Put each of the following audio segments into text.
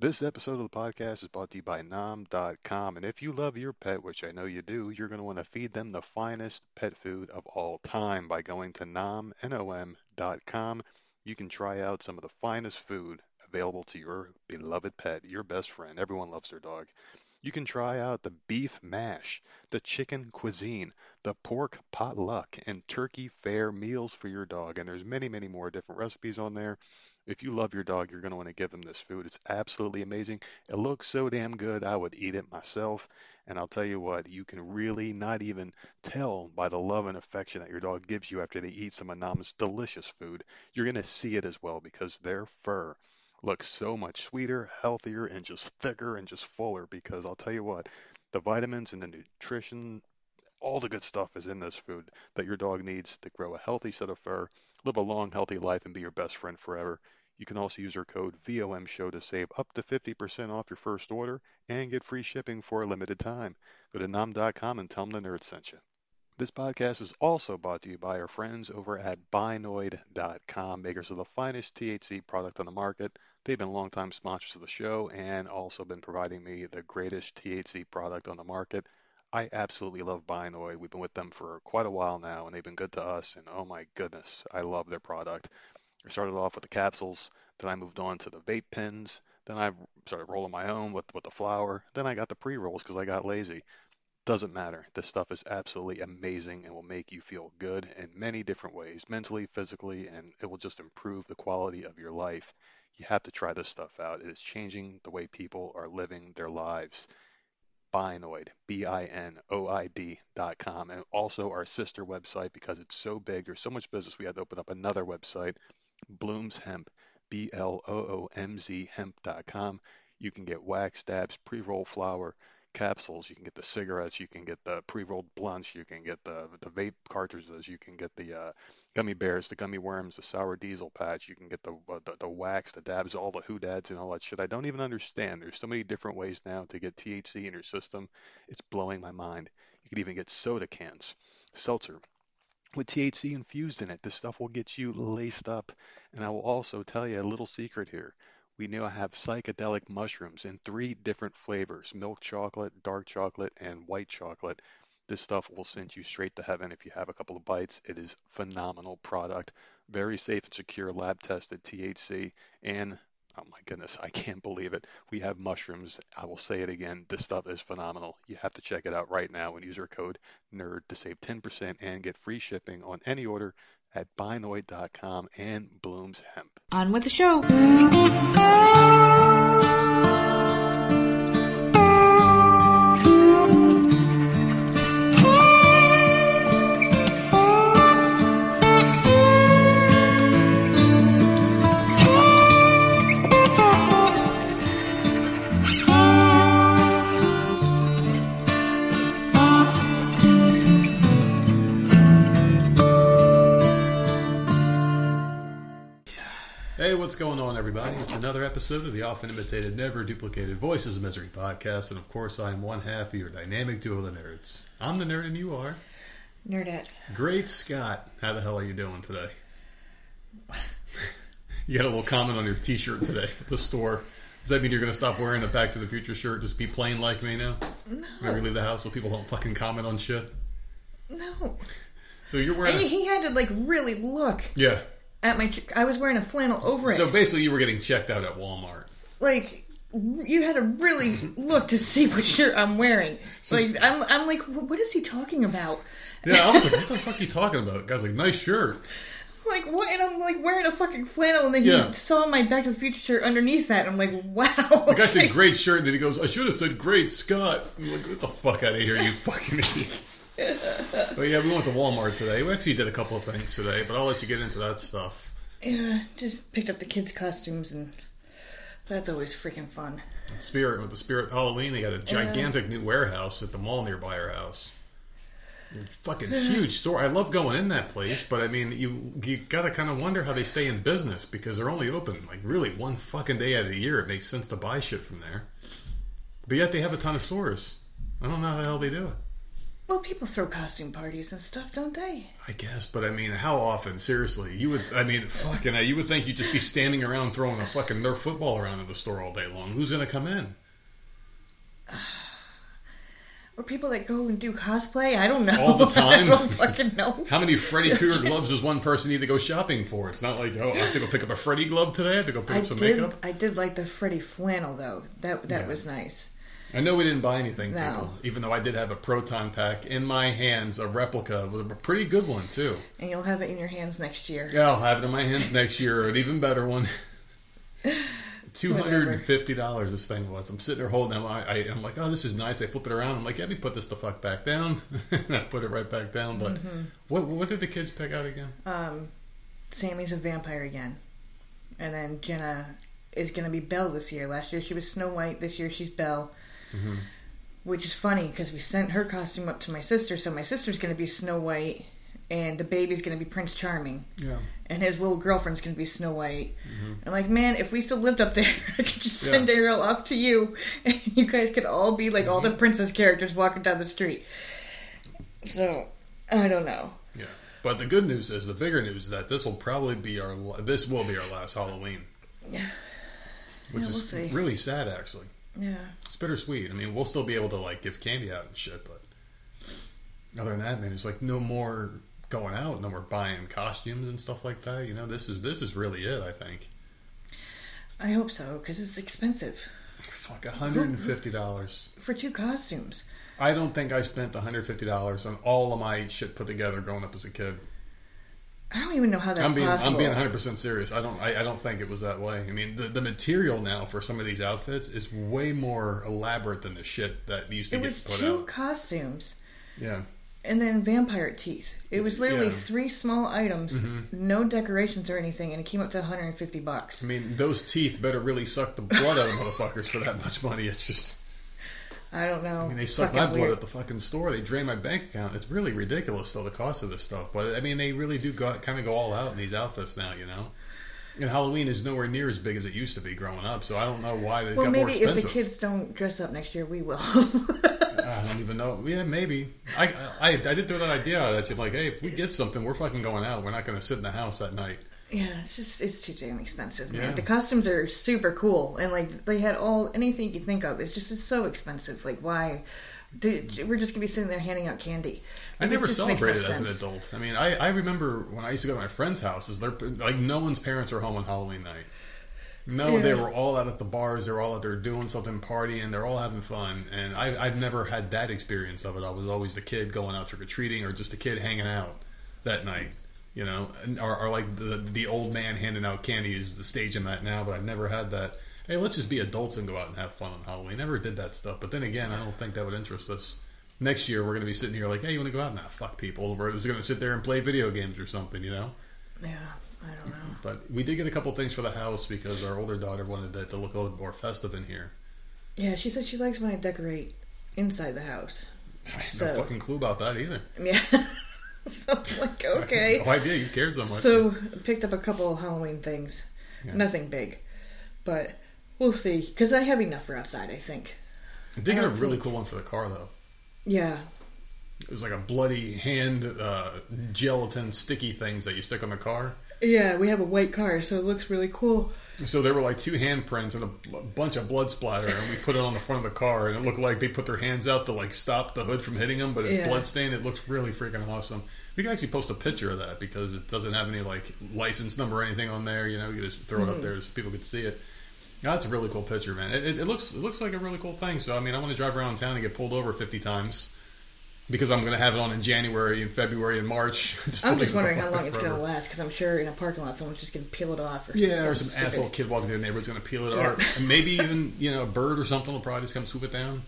This episode of the podcast is brought to you by Nom.com. And if you love your pet, which I know you do, you're going to want to feed them the finest pet food of all time by going to Nom, N-O-M.com. You can try out some of the finest food available to your beloved pet, your best friend. Everyone loves their dog. You can try out the beef mash, the chicken cuisine, the pork potluck, and turkey fair meals for your dog. And there's many, many more different recipes on there. If you love your dog, you're going to want to give them this food. It's absolutely amazing. It looks so damn good. I would eat it myself. And I'll tell you what, you can really not even tell by the love and affection that your dog gives you after they eat some Nom's delicious food. You're going to see it as well because their fur looks so much sweeter, healthier, and just thicker and just fuller because I'll tell you what, the vitamins and the nutrition, all the good stuff is in this food that your dog needs to grow a healthy set of fur, live a long, healthy life, and be your best friend forever. You can also use our code VOMSHOW to save up to 50% off your first order and get free shipping for a limited time. Go to nom.com and tell them the nerd sent you. This podcast is also brought to you by our friends over at Binoid.com, makers of the finest THC product on the market. They've been longtime sponsors of the show and also been providing me the greatest THC product on the market. I absolutely love Binoid. We've been with them for quite a while now, and they've been good to us. And oh my goodness, I love their product. I started off with the capsules, then I moved on to the vape pens, then I started rolling my own with, with the flower, then I got the pre rolls because I got lazy. Doesn't matter. This stuff is absolutely amazing and will make you feel good in many different ways, mentally, physically, and it will just improve the quality of your life. You have to try this stuff out. It is changing the way people are living their lives. Binoid, B-I-N-O-I-D dot com, and also our sister website because it's so big. There's so much business. We had to open up another website, Bloomz Hemp, B L O O M Z hemp.com. You can get wax dabs, pre roll flower, capsules. You can get the cigarettes. You can get the pre rolled blunts. You can get the the vape cartridges. You can get the uh, gummy bears, the gummy worms, the sour diesel patch. You can get the, uh, the the wax, the dabs, all the hoodads, and all that shit. I don't even understand. There's so many different ways now to get THC in your system. It's blowing my mind. You can even get soda cans, seltzer with THC infused in it. This stuff will get you laced up. And I will also tell you a little secret here. We now have psychedelic mushrooms in three different flavors milk chocolate, dark chocolate, and white chocolate. This stuff will send you straight to heaven if you have a couple of bites. It is phenomenal product, very safe and secure, lab tested THC, and Oh my goodness, I can't believe it. We have mushrooms. I will say it again. This stuff is phenomenal. You have to check it out right now and use our code NERD to save 10% and get free shipping on any order at binoid.com and Bloomz Hemp. On with the show. Everybody? It's another episode of the often imitated, never duplicated Voices of Misery podcast, and of course, I'm one half of your dynamic duo of the nerds. I'm the nerd, and you are. Nerdette. Great Scott. How the hell are you doing today? you got a little comment on your T-shirt today at the store. Does that mean you're going to stop wearing the Back to the Future shirt? Just be plain like me now? No. Maybe leave the house so people don't fucking comment on shit. No. So you're wearing. And A, he had to like really look yeah. At my. I was wearing a flannel over it. So basically, you were getting checked out at Walmart. like you had to really look to see what shirt I'm wearing. Like I'm, I'm like, what is he talking about? Yeah, I was like, what the fuck are you talking about? Guy's like, nice shirt. Like what? And I'm like wearing a fucking flannel, and then Yeah. he saw my Back to the Future shirt underneath that. I'm like, wow. The guy said great shirt, and then he goes, I should have said great Scott. I'm like, get the fuck out of here, you fucking idiot. but yeah, we went to Walmart today. We actually did a couple of things today, but I'll let you get into that stuff. Yeah, just picked up the kids' costumes, and that's always freaking fun. Spirit, with the Spirit Halloween, they got a gigantic new warehouse at the mall nearby our house. Fucking huge store. I love going in that place, but I mean, you you gotta kind of wonder how they stay in business because they're only open like really one fucking day out of the year. It makes sense to buy shit from there, but yet they have a ton of stores. I don't know how the hell they do it. Well, people throw costume parties and stuff, don't they? I guess, but I mean, how often? Seriously, you would. I mean, fucking, you would think you'd just be standing around throwing a fucking Nerf football around in the store all day long. Who's gonna come in? Or people that go and do cosplay? I don't know. All the time? I don't fucking know. How many Freddy Krueger gloves does one person need to go shopping for? It's not like, oh, I have to go pick up a Freddy glove today. I have to go pick I up some did. makeup. I did like the Freddy flannel though. That that Yeah. was nice. I know we didn't buy anything, No. people. Even though I did have a proton pack in my hands, a replica with a pretty good one too. And you'll have it in your hands next year. Yeah, I'll have it in my hands next year, an even better one. Two hundred and fifty dollars this thing was. I'm sitting there holding it. I, I, I'm like, oh, this is nice. I flip it around. I'm like, let me put this the fuck back down. and I put it right back down. But Mm-hmm. what what did the kids pick out again? Um, Sammy's a vampire again, and then Jenna is going to be Belle this year. Last year she was Snow White. This year she's Belle. Mm-hmm. Which is funny because we sent her costume up to my sister, so my sister's going to be Snow White, and the baby's going to be Prince Charming, Yeah. and his little girlfriend's going to be Snow White. I'm like, man, if we still lived up there, I could just send Mm-hmm. Yeah. Ariel up to you, and you guys could all be like Mm-hmm. all the princess characters walking down the street. So I don't know. Yeah. But the good news is, the bigger news is that this will probably be our this will be our last Halloween. Yeah. Which Yeah, we'll is see. really sad, actually. Yeah. It's bittersweet. I mean, we'll still be able to like give candy out and shit, but other than that, man, it's like no more going out, no more buying costumes and stuff like that. You know, this is this is really it. I think. I hope so because it's expensive Fuck, hundred and fifty dollars. for two costumes. I don't think I spent one hundred fifty dollars on all of my shit put together growing up as a kid. I don't even know how that's I'm being possible. I'm being 100 percent serious. I don't I, I don't think it was that way. I mean, the the material now for some of these outfits is way more elaborate than the shit that used to it get was put two out. costumes Yeah. and then vampire teeth. It was literally Yeah. Mm-hmm. three small items, no decorations or anything, and it came up to 150 bucks. I mean, those teeth better really suck the blood out of motherfuckers for that much money. It's just, I don't know. I mean, they suck my blood weird. at the fucking store. They drain my bank account. It's really ridiculous, though, the cost of this stuff. But I mean, they really do go, kind of go all out in these outfits now, you know. And Halloween is nowhere near as big as it used to be growing up, so I don't know why they Well, got more maybe if the kids don't dress up next year, we will. I don't even know. Yeah, maybe. I, I I did throw that idea out at you. Like, hey, if we get something, we're fucking going out. We're not going to sit in the house at night. Yeah, it's just it's too damn expensive, man. Yeah. The costumes are super cool, and like they had all anything you could think of. It's just it's so expensive. Like why? Dude, we're just gonna be sitting there handing out candy. I Like, never no celebrated as an adult. I mean, I, I remember when I used to go to my friends' houses. They're like no one's parents are home on Halloween night. No, they were all out at the bars. They're all out there doing something, partying. They're all having fun. And I, I've never had that experience of it. I was always the kid going out trick or treating, or just a kid hanging out that night. You know, or, or like the the old man handing out candy is the stage I'm at now. But I've never had that. Hey, let's just be adults and go out and have fun on Halloween. Never did that stuff. But then again, I don't think that would interest us. Next year, we're going to be sitting here like, hey, you want to go out? Nah, fuck people. We're just going to sit there and play video games or something, you know? Yeah, I don't know. But we did get a couple things for the house because our older daughter wanted it to look a little more festive in here. Yeah, she said she likes when I decorate inside the house. I have So- no fucking clue about that either. Yeah. so I'm like, okay. No idea you cared so much. So I picked up a couple Halloween things. Yeah. Nothing big, but we'll see. Because I have enough for outside. I think. I did get a really think- cool one for the car, though. Yeah. It was like a bloody hand uh, gelatin sticky things that you stick on the car. Yeah, we have a white car, so it looks really cool. So there were like two handprints and a, bunch of blood splatter, and we put it on the front of the car, and it looked like they put their hands out to like stop the hood from hitting them, but it's Yeah. bloodstained. It looks really freaking awesome. We can actually post a picture of that because it doesn't have any like license number or anything on there. You know, you just throw it up hmm. there so people could see it. That's a really cool picture, man. It, it, it looks it looks like a really cool thing. So I mean, I want to drive around town and get pulled over fifty times because I'm going to have it on in January and February and March. Just I'm just wondering how long it's going to last, because I'm sure in a parking lot someone's just going to peel it off. Or Yeah, or something some asshole kid walking through the neighborhood's going to peel it Yeah. apart. And maybe even, you know, a bird or something will probably just come swoop it down.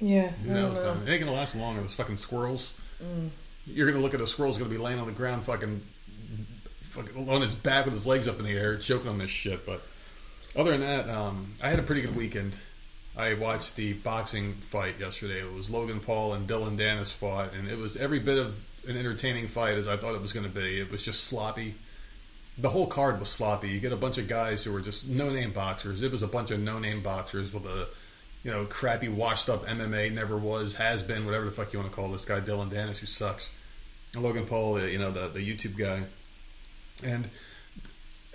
Yeah, Who I knows? know. It ain't going to last long. Those fucking squirrels. Mm. You're going to look at a squirrel's going to be laying on the ground fucking, fucking on its back with its legs up in the air, choking on this shit. But other than that, um, I had a pretty good weekend. I watched the boxing fight yesterday. It was Logan Paul and Dillon Danis fought, and it was every bit of an entertaining fight as I thought it was going to be. It was just sloppy. The whole card was sloppy. You get a bunch of guys who were just no-name boxers. It was a bunch of no-name boxers with a you know, crappy, washed up MMA, never was, has been, whatever the fuck you want to call this guy, Dillon Danis, who sucks. And Logan Paul, uh, you know, the, the YouTube guy. And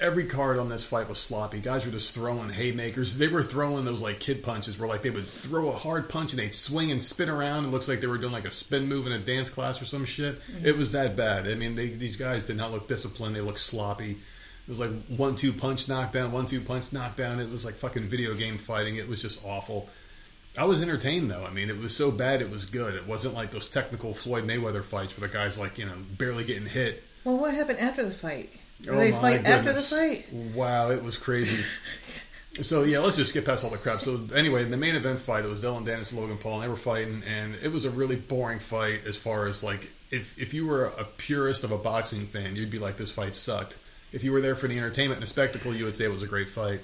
every card on this fight was sloppy. Guys were just throwing haymakers. They were throwing those like kid punches where like they would throw a hard punch and they'd swing and spin around. It looks like they were doing like a spin move in a dance class or some shit. Mm-hmm. It was that bad. I mean, they, these guys did not look disciplined. They looked sloppy. It was like one two punch knockdown, one two punch knockdown. It was like fucking video game fighting. It was just awful. I was entertained though. I mean, it was so bad it was good. It wasn't like those technical Floyd Mayweather fights where the guys like you know barely getting hit. Well, what happened after the fight? Oh they my fight after the goodness. fight? Wow, it was crazy. so yeah, let's just skip past all the crap. So anyway, the main event fight it was Dillon Danis and Logan Paul, and they were fighting, and it was a really boring fight as far as like if if you were a purist of a boxing fan, you'd be like this fight sucked. If you were there for the entertainment and the spectacle, you would say it was a great fight.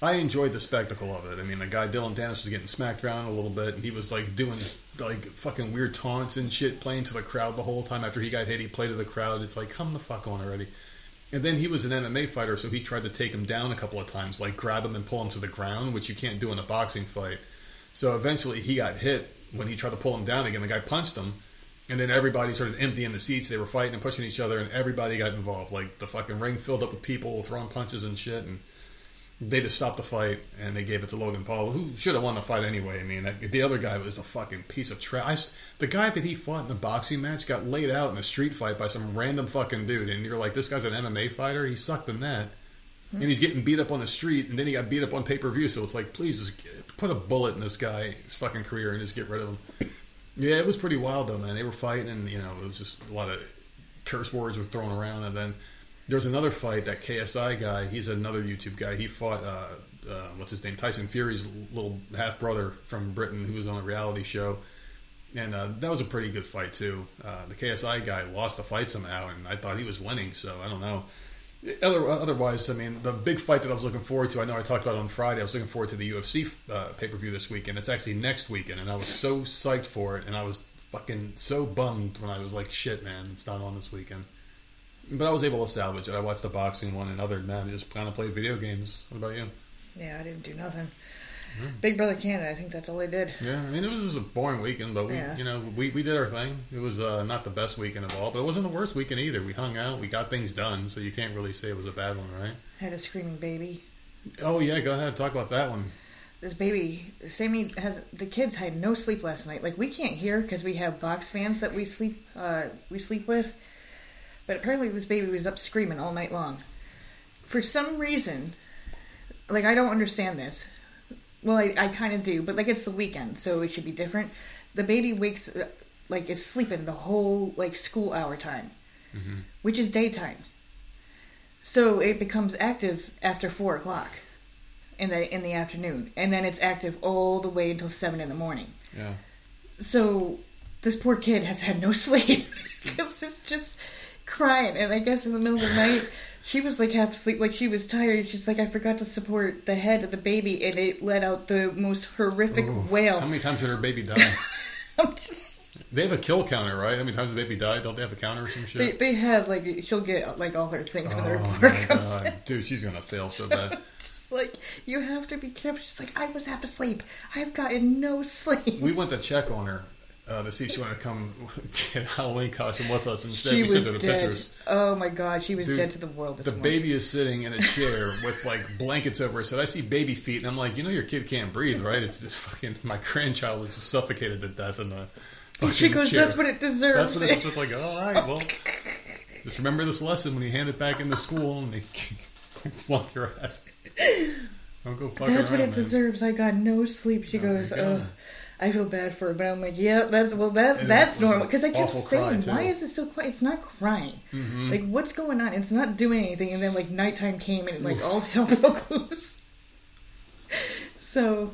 I enjoyed the spectacle of it. I mean, the guy Dillon Danis was getting smacked around a little bit, and he was like doing like fucking weird taunts and shit, playing to the crowd the whole time. After he got hit, he played to the crowd. It's like, come the fuck on already. And then he was an MMA fighter, so he tried to take him down a couple of times, like grab him and pull him to the ground, which you can't do in a boxing fight. So eventually he got hit when he tried to pull him down again. The guy punched him, and then everybody started emptying the seats. They were fighting and pushing each other, and everybody got involved. Like the fucking ring filled up with people throwing punches and shit, and they just stopped the fight and they gave it to Logan Paul, who should have won the fight anyway. I mean, the other guy was a fucking piece of trash. The guy that he fought in the boxing match got laid out in a street fight by some random fucking dude, and you're like, this guy's an MMA fighter. He sucked in that, and he's getting beat up on the street, and then he got beat up on pay per view. So it's like, please just put a bullet in this guy's fucking career and just get rid of him. Yeah, it was pretty wild though, man. They were fighting, and you know, it was just a lot of curse words were thrown around, and then there's another fight that KSI guy. He's another YouTube guy. He fought uh, uh, what's his name, Tyson Fury's little half brother from Britain, who was on a reality show, and uh, that was a pretty good fight too. Uh, the KSI guy lost the fight somehow, and I thought he was winning. So I don't know. Other, otherwise, I mean, the big fight that I was looking forward to, I know I talked about it on Friday. I was looking forward to the UFC uh, pay per view this weekend. It's actually next weekend, and I was so psyched for it, and I was fucking so bummed when I was like, "Shit, man, it's not on this weekend." But I was able to salvage it. I watched the boxing one, and other than that, I just kind of played video games. What about you? Yeah, I didn't do nothing. Hmm. Big Brother Canada, I think that's all I did. Yeah, I mean, it was just a boring weekend, but we, Yeah. you know, we, we did our thing. It was uh, not the best weekend of all, but it wasn't the worst weekend either. We hung out, we got things done, so you can't really say it was a bad one, right? Had a screaming baby. Oh yeah, go ahead, talk about that one. This baby, Sammy has the kids had no sleep last night. Like we can't hear because we have box fans that we sleep uh, we sleep with. But apparently this baby was up screaming all night long. For some reason, like I don't understand this. Well, I, I kind of do, but like it's the weekend, so it should be different. The baby wakes like is sleeping the whole like school hour time, mm-hmm. which is daytime. So it becomes active after four o'clock in the in the afternoon, and then it's active all the way until seven in the morning. Yeah. So this poor kid has had no sleep because it's just crying, and I guess in the middle of the night. She was like half asleep, like she was tired. She's like, I forgot to support the head of the baby, and it let out the most horrific wail. How many times did her baby die? Just- they have a kill counter, right? How many times the baby died? Don't they have a counter or some shit? they, they have like she'll get like all her things when oh report comes god, in. dude, she's gonna fail so bad. Like you have to be careful. She's like, I was half asleep. I've gotten no sleep. we went to check on her uh, to see if she wanted to come get a Halloween costume with us, instead she we sent her the dead. pictures. Oh my god, she was Dude, dead to the world. This The morning. baby is sitting in a chair with like blankets over her head. I see baby feet, and I'm like, you know, your kid can't breathe, right? It's just fucking. My grandchild is just suffocated to death in the. And she goes, chair. "That's what it deserves." That's what it's like. All right, well, just remember this lesson when you hand it back into school and they flunk your ass. Don't go fucking That's what it man. deserves. I got no sleep. She Oh goes, "Oh, I feel bad for her," but I'm like, "Yeah, that's well, that And that's normal." Because I kept saying, "Why is it so quiet?" It's not crying. Mm-hmm. Like, what's going on? It's not doing anything. And then like nighttime came and like all hell broke loose. So,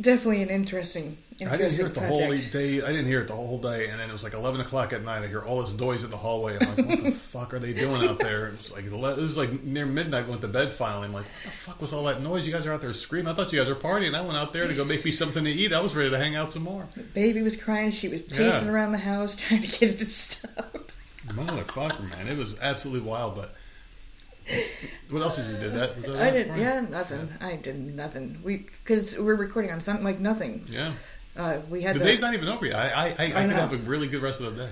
definitely an interesting. I didn't hear it the whole day. I didn't hear it the whole day, and then it was like eleven o'clock at night. I hear all this noise in the hallway. I'm like, "What the fuck are they doing out there?" It was like it was like near midnight. We went to bed finally. I'm like, "What the fuck was all that noise? You guys are out there screaming." I thought you guys were partying. I went out there to go make me something to eat. I was ready to hang out some more. Baby was crying. She was pacing Yeah. around the house trying to get it to stop. Motherfucker, man, it was absolutely wild. But What else did you do? That was that I did, yeah, nothing. I did nothing. We because we're recording on something like nothing. Yeah. Uh, we had The the, day's not even over yet. I I, I, I could have a really good rest of the day.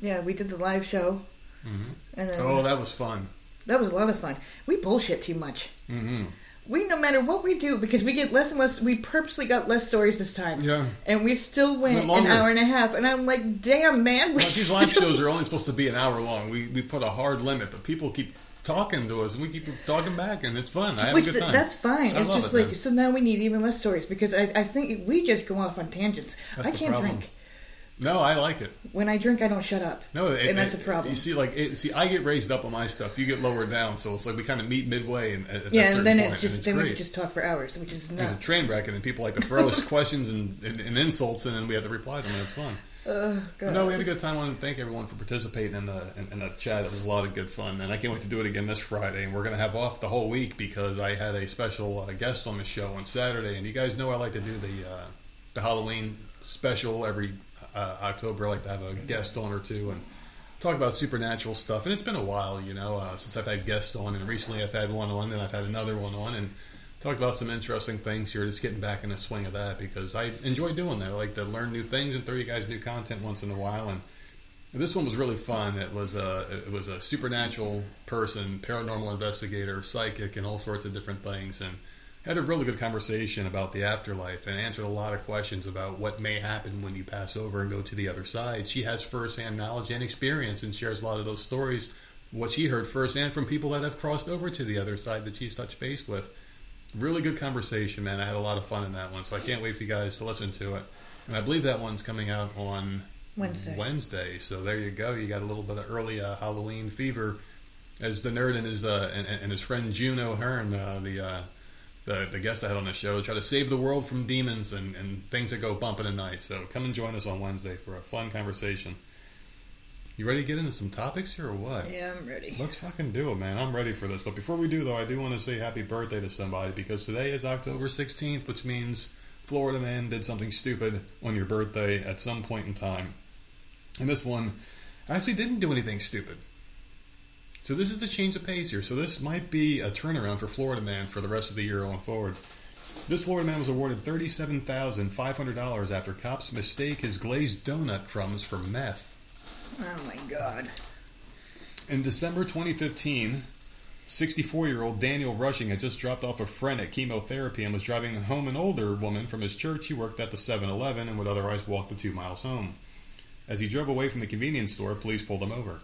yeah, we did the live show, and then Oh, that was fun. that was a lot of fun. We bullshit too much. hmm We no matter what we do because we get less and less. We purposely got less stories this time. Yeah. and we still went an hour and a half, and I'm like, damn man, Well, these live shows are only supposed to be an hour long. We we put a hard limit, but people keep talking to us, and we keep talking back, and it's fun. I have Which, a good time. that's fine. I it's love just it, like man. so now we need even less stories because I, I think we just go off on tangents. That's I can't drink. No, I like it. When I drink, I don't shut up. No, it, and that's it- a problem. You see, like, it, see, I get raised up on my stuff. You get lowered down, so it's like we kind of meet midway. And yeah, and then point, it's just then we just talk for hours, which is There's a train wreck, and then people like to throw us questions and, and, and insults, and then we have to reply to them, and it's fun. Oh, No, we had a good time. I want to thank everyone for participating in the in, in the chat. It was a lot of good fun, and I can't wait to do it again this Friday. And we're going to have off the whole week because I had a special uh, guest on the show on Saturday. And you guys know I like to do the uh, the Halloween special every uh, October. I like to have a guest on or two and talk about supernatural stuff. And it's been a while, you know, uh, since I've had guests on. And recently I've had one on, and I've had another one on, and talked about some interesting things here. Just getting back in the swing of that because I enjoy doing that. I like to learn new things and throw you guys new content once in a while. And this one was really fun. It was a it was a supernatural person, paranormal investigator, psychic, and all sorts of different things. And had a really good conversation about the afterlife and answered a lot of questions about what may happen when you pass over and go to the other side. She has firsthand knowledge and experience and shares a lot of those stories, what she heard firsthand from people that have crossed over to the other side that she's touched base with. Really good conversation, man. I had a lot of fun in that one, so I can't wait for you guys to listen to it. And I believe that one's coming out on Wednesday. Wednesday. So there you go. You got a little bit of early uh, Halloween fever, as the nerd and his uh, and, and his friend Juno Hearn, uh, the uh, the the guest I had on the show, try to save the world from demons and, and things that go bump in the night. So come and join us on Wednesday for a fun conversation. You ready to get into some topics here or what? Yeah, I'm ready. Let's fucking do it, man. I'm ready for this. But before we do, though, I do want to say happy birthday to somebody because today is October 16th, which means Florida man did something stupid on your birthday at some point in time. And this one actually didn't do anything stupid. So this is the change of pace here. So this might be a turnaround for Florida man for the rest of the year going forward. This Florida man was awarded $37,500 after cops mistake his glazed donut crumbs for meth. Oh my god. In December 2015, 64 year old Daniel Rushing had just dropped off a friend at chemotherapy and was driving home an older woman from his church. He worked at the 7 Eleven and would otherwise walk the two miles home. As he drove away from the convenience store, police pulled him over.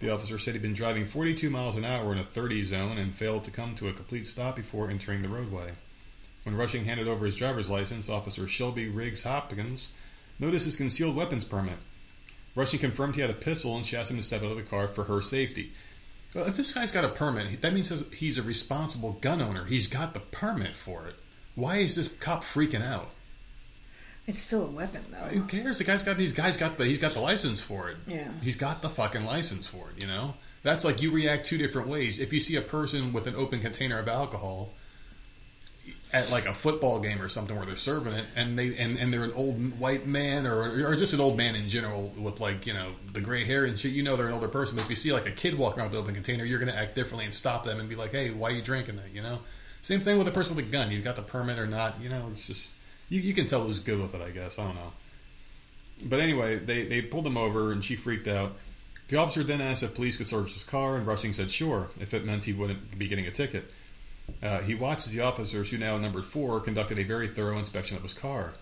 The officer said he'd been driving 42 miles an hour in a 30 zone and failed to come to a complete stop before entering the roadway. When Rushing handed over his driver's license, Officer Shelby Riggs Hopkins noticed his concealed weapons permit. Rushing confirmed he had a pistol and she asked him to step out of the car for her safety. Well, if this guy's got a permit, that means he's a responsible gun owner. He's got the permit for it. Why is this cop freaking out? It's still a weapon though. Who cares? The guy's got these guys got the he's got the license for it. Yeah. He's got the fucking license for it, you know? That's like you react two different ways. If you see a person with an open container of alcohol at like a football game or something where they're serving it and they and, and they're an old white man or or just an old man in general with like, you know, the gray hair and shit, you know they're an older person. But if you see like a kid walking around with an open container, you're gonna act differently and stop them and be like, Hey, why are you drinking that, you know? Same thing with a person with a gun. You've got the permit or not, you know, it's just you, you can tell who's good with it, I guess. I don't know. But anyway, they, they pulled him over and she freaked out. The officer then asked if police could search his car, and Rushing said sure, if it meant he wouldn't be getting a ticket. Uh, he watched as the officers, who now numbered four, conducted a very thorough inspection of his car.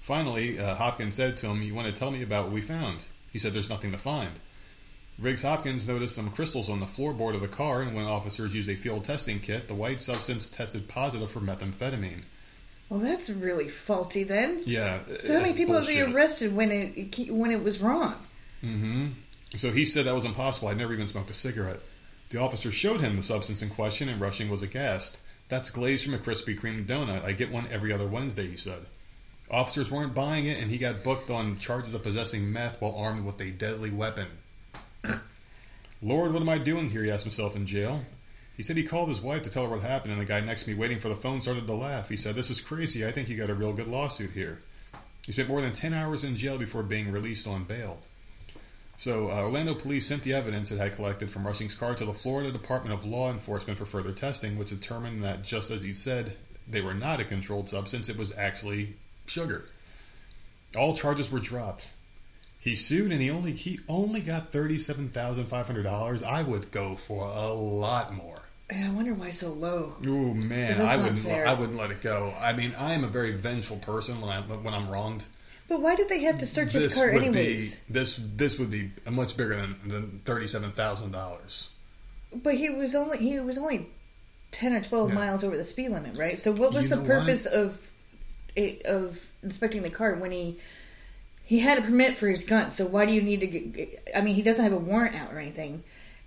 Finally, uh, Hopkins said to him, You want to tell me about what we found? He said, There's nothing to find. Riggs Hopkins noticed some crystals on the floorboard of the car, and when officers used a field testing kit, the white substance tested positive for methamphetamine. Well, that's really faulty then. Yeah. So how many people have they arrested when it when it was wrong? hmm So he said that was impossible. I'd never even smoked a cigarette. The officer showed him the substance in question, and Rushing was aghast. That's glazed from a Krispy Kreme donut. I get one every other Wednesday, he said. Officers weren't buying it, and he got booked on charges of possessing meth while armed with a deadly weapon. Lord, what am I doing here? He asked himself in jail. He said he called his wife to tell her what happened, and the guy next to me waiting for the phone started to laugh. He said, This is crazy. I think you got a real good lawsuit here. He spent more than 10 hours in jail before being released on bail. So uh, Orlando police sent the evidence it had collected from Rushing's car to the Florida Department of Law Enforcement for further testing, which determined that just as he said, they were not a controlled substance; it was actually sugar. All charges were dropped. He sued and he only he only got thirty seven thousand five hundred dollars. I would go for a lot more. Yeah, I wonder why so low. Oh man, I wouldn't. I wouldn't let it go. I mean, I am a very vengeful person when I when I'm wronged. But why did they have to search his car would anyways? be this this would be much bigger than, than thirty seven thousand dollars. But he was only he was only ten or twelve Yeah. miles over the speed limit, right? So what was You the purpose of it, of inspecting the car when he he had a permit for his gun? So why do you need to? Get, I mean, he doesn't have a warrant out or anything.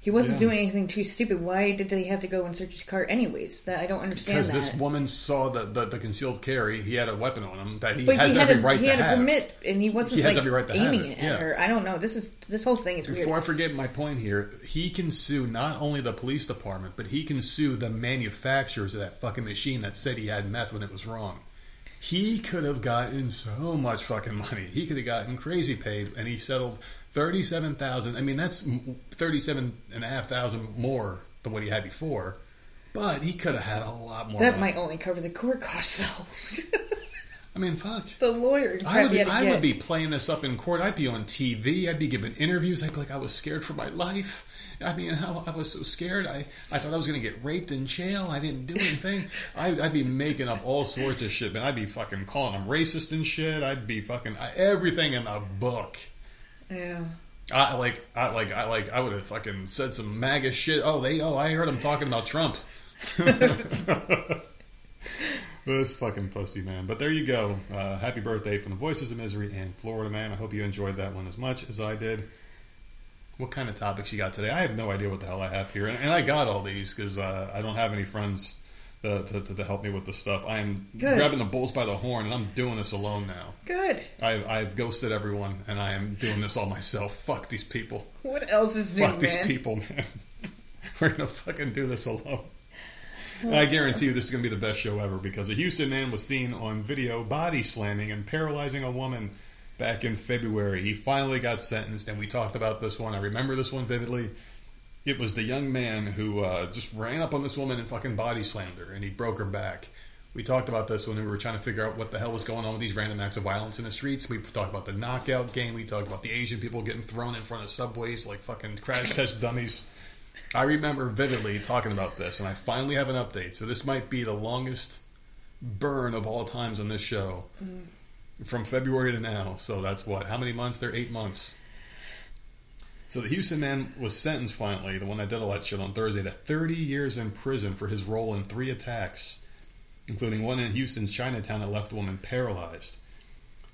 He wasn't Yeah. doing anything too stupid. Why did they have to go and search his car anyways? That I don't understand Because that. this woman saw the, the, the concealed carry, he had a weapon on him that he but has he every a, right he to had have. a permit, and he wasn't He has like every right to aiming it, it, at her. I don't know. This is this whole thing is weird. Before I forget my point here, he can sue not only the police department, but he can sue the manufacturers of that fucking machine that said he had meth when it was wrong. He could have gotten so much fucking money. He could have gotten crazy paid, and he settled thirty-seven thousand. I mean, that's thirty-seven and a half thousand more than what he had before. But he could have had a lot more. that money. might only cover the court costs, though. I mean, fuck. the lawyer. I would, to I get. would be playing this up in court. I'd be on TV. I'd be giving interviews. I'd be like, I was scared for my life. I mean, how I was so scared. I, I thought I was going to get raped in jail. I didn't do anything. I, I'd be making up all sorts of shit, man. I'd be fucking calling them racist and shit. I'd be fucking I, everything in the book. Yeah. I like, I like, I like, I would have fucking said some MAGA shit. Oh, they, oh, I heard them talking about Trump. This fucking pussy, man. But there you go. Uh, happy birthday from the Voices of Misery and Florida Man. I hope you enjoyed that one as much as I did. What kind of topics you got today? I have no idea what the hell I have here, and, and I got all these because uh, I don't have any friends uh, to, to, to help me with the stuff. I am Good. grabbing the bulls by the horn, and I'm doing this alone now. Good. I've, I've ghosted everyone, and I am doing this all myself. Fuck these people. What else is new, Fuck these people, man. We're gonna fucking do this alone. And I guarantee you this is gonna be the best show ever because a Houston man was seen on video body slamming and paralyzing a woman back in February. He finally got sentenced, and we talked about this one. I remember this one vividly. It was the young man who uh, just ran up on this woman and fucking body slammed her, and he broke her back. We talked about this when we were trying to figure out what the hell was going on with these random acts of violence in the streets. We talked about the knockout game. We talked about the Asian people getting thrown in front of subways like fucking crash test dummies. I remember vividly talking about this, and I finally have an update. So this might be the longest burn of all times on this show from February to now. So that's what? How many months? They're eight months. So the Houston man was sentenced finally, the one that did all that shit on Thursday, to 30 years in prison for his role in three attacks, including one in Houston's Chinatown that left a woman paralyzed.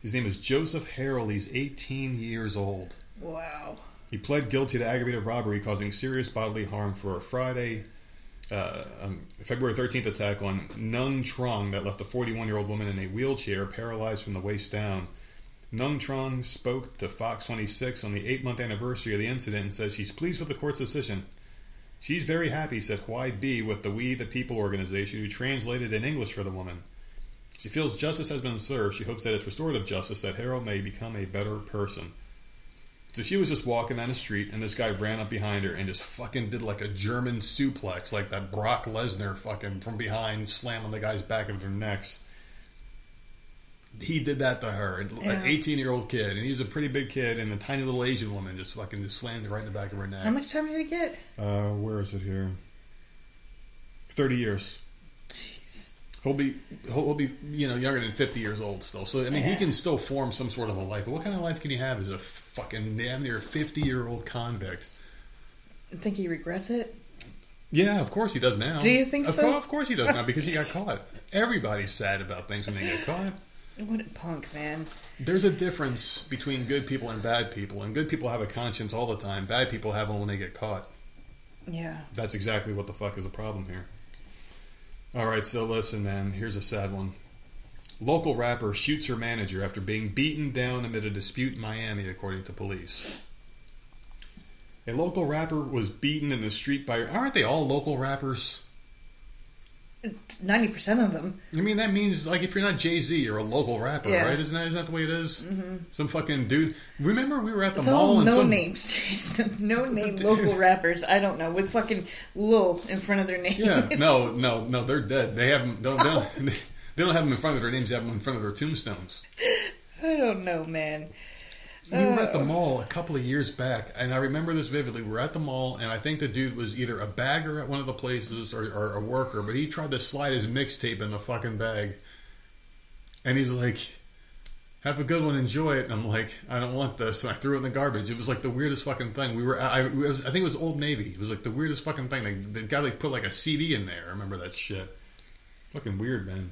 His name is Joseph Harrell. He's 18 years old. Wow. He pled guilty to aggravated robbery causing serious bodily harm for a Friday, uh, um, February 13th attack on Nhung Truong that left a 41 year old woman in a wheelchair paralyzed from the waist down. Nhung Truong spoke to Fox 26 on the eight month anniversary of the incident and says she's pleased with the court's decision. She's very happy, said Hoai B with the We the People organization who translated in English for the woman. She feels justice has been served. She hopes that it's restorative justice that Harrell may become a better person. So she was just walking down the street, and this guy ran up behind her and just fucking did like a German suplex, like that Brock Lesnar fucking from behind slamming the guy's back of their necks. He did that to her, an 18 year old kid, and he's a pretty big kid, and a tiny little Asian woman just fucking just slammed it right in the back of her neck. How much time did he get? Uh, where is it here? 30 years. Jeez. He'll be he'll, he'll be you know younger than 50 years old still. So I mean he can still form some sort of a life. But what kind of life can he have as a fucking damn near 50 year old convict? I Think he regrets it? Yeah, of course he does now. Do you think of so? of course he does now because he got caught. Everybody's sad about things when they get caught. What a punk, man. There's a difference between good people and bad people, and good people have a conscience all the time. Bad people have one when they get caught. Yeah. That's exactly what the fuck is the problem here. All right, so listen, man. Here's a sad one. Local rapper shoots her manager after being beaten down amid a dispute in Miami, according to police. A local rapper was beaten in the street by. Aren't they all local rappers? Ninety percent of them. I mean, that means like if you're not Jay Z, you're a local rapper, Yeah. right? Isn't that isn't that the way it is? Mm-hmm. Some fucking dude. Remember we were at the It's mall all and no some names, Jason. No name local rappers. I don't know with fucking Lil in front of their name. Yeah, no, no, no, they're dead. They have them. Don't, they, don't, they don't have them in front of their names. They have them in front of their tombstones. I don't know, man. We were at the Oh. mall a couple of years back, and I remember this vividly. We were at the mall, and I think the dude was either a bagger at one of the places or, or a worker, but he tried to slide his mixtape in the fucking bag. And he's like, have a good one, enjoy it. And I'm like, I don't want this. And I threw it in the garbage. It was like the weirdest fucking thing. We were, I, was, I think it was Old Navy. It was like the weirdest fucking thing. They, the guy like put like a CD in there. I remember that shit. Fucking weird, man.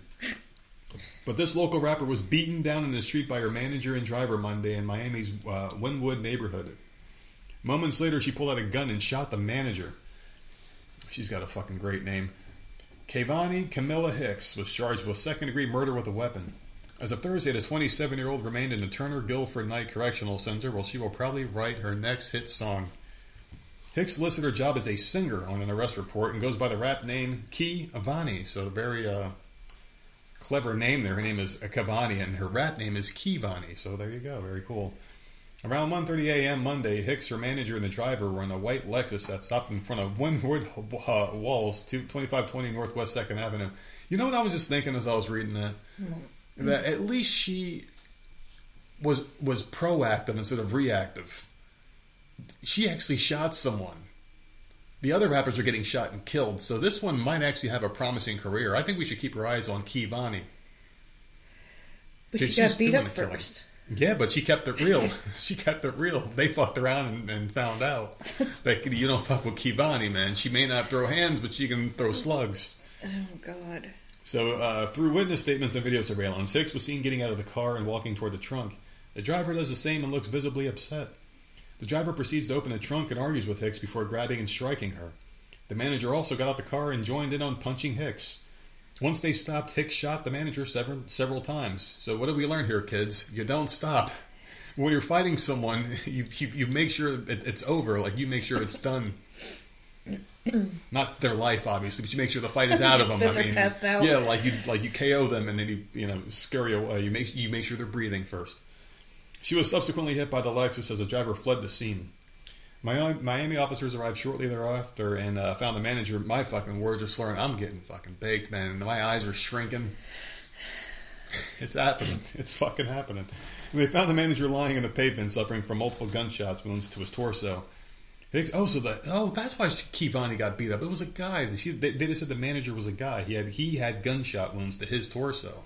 But this local rapper was beaten down in the street by her manager and driver Monday in Miami's uh, Wynwood neighborhood. Moments later, she pulled out a gun and shot the manager. She's got a fucking great name. Kavani Camilla Hicks was charged with second degree murder with a weapon. As of Thursday, the 27 year old remained in the Turner Guilford Knight Correctional Center where she will probably write her next hit song. Hicks listed her job as a singer on an arrest report and goes by the rap name Key Avani. So, very uh, clever name there. Her name is Cavani and her rat name is Kivani. So, there you go. Very cool. Around 1.30 a.m. Monday, Hicks, her manager, and the driver were in a white Lexus that stopped in front of Wynwood uh, Walls, 2520 Northwest 2nd Avenue. You know what I was just thinking as I was reading that? That at least she was was proactive instead of reactive. She actually shot someone. The other rappers are getting shot and killed, so this one might actually have a promising career. I think we should keep our eyes on Kivani. But she got beat up first. Yeah, but she kept it real. she kept it real. They fucked around and, and found out that you don't fuck with Kivani, man. She may not throw hands, but she can throw slugs. Oh God. So, uh, through witness statements and video surveillance, six was seen getting out of the car and walking toward the trunk. The driver does the same and looks visibly upset. The driver proceeds to open the trunk and argues with Hicks before grabbing and striking her. The manager also got out the car and joined in on punching Hicks. Once they stopped, Hicks shot the manager several, several times. So, what did we learn here, kids? You don't stop. When you're fighting someone, you, you, you make sure it, it's over. Like, you make sure it's done. Not their life, obviously, but you make sure the fight is out of them. I mean, yeah, like you like you KO them and then you you know scurry away. You make you make sure they're breathing first. She was subsequently hit by the Lexus as the driver fled the scene. Miami, officers arrived shortly thereafter and uh, found the manager. My fucking words are slurring. I'm getting fucking baked, man. My eyes are shrinking. It's happening. It's fucking happening. And they found the manager lying in the pavement, suffering from multiple gunshots wounds to his torso. Hicks, oh, so the oh, that's why Kivani got beat up. It was a guy. She, they, they just said the manager was a guy. He had he had gunshot wounds to his torso.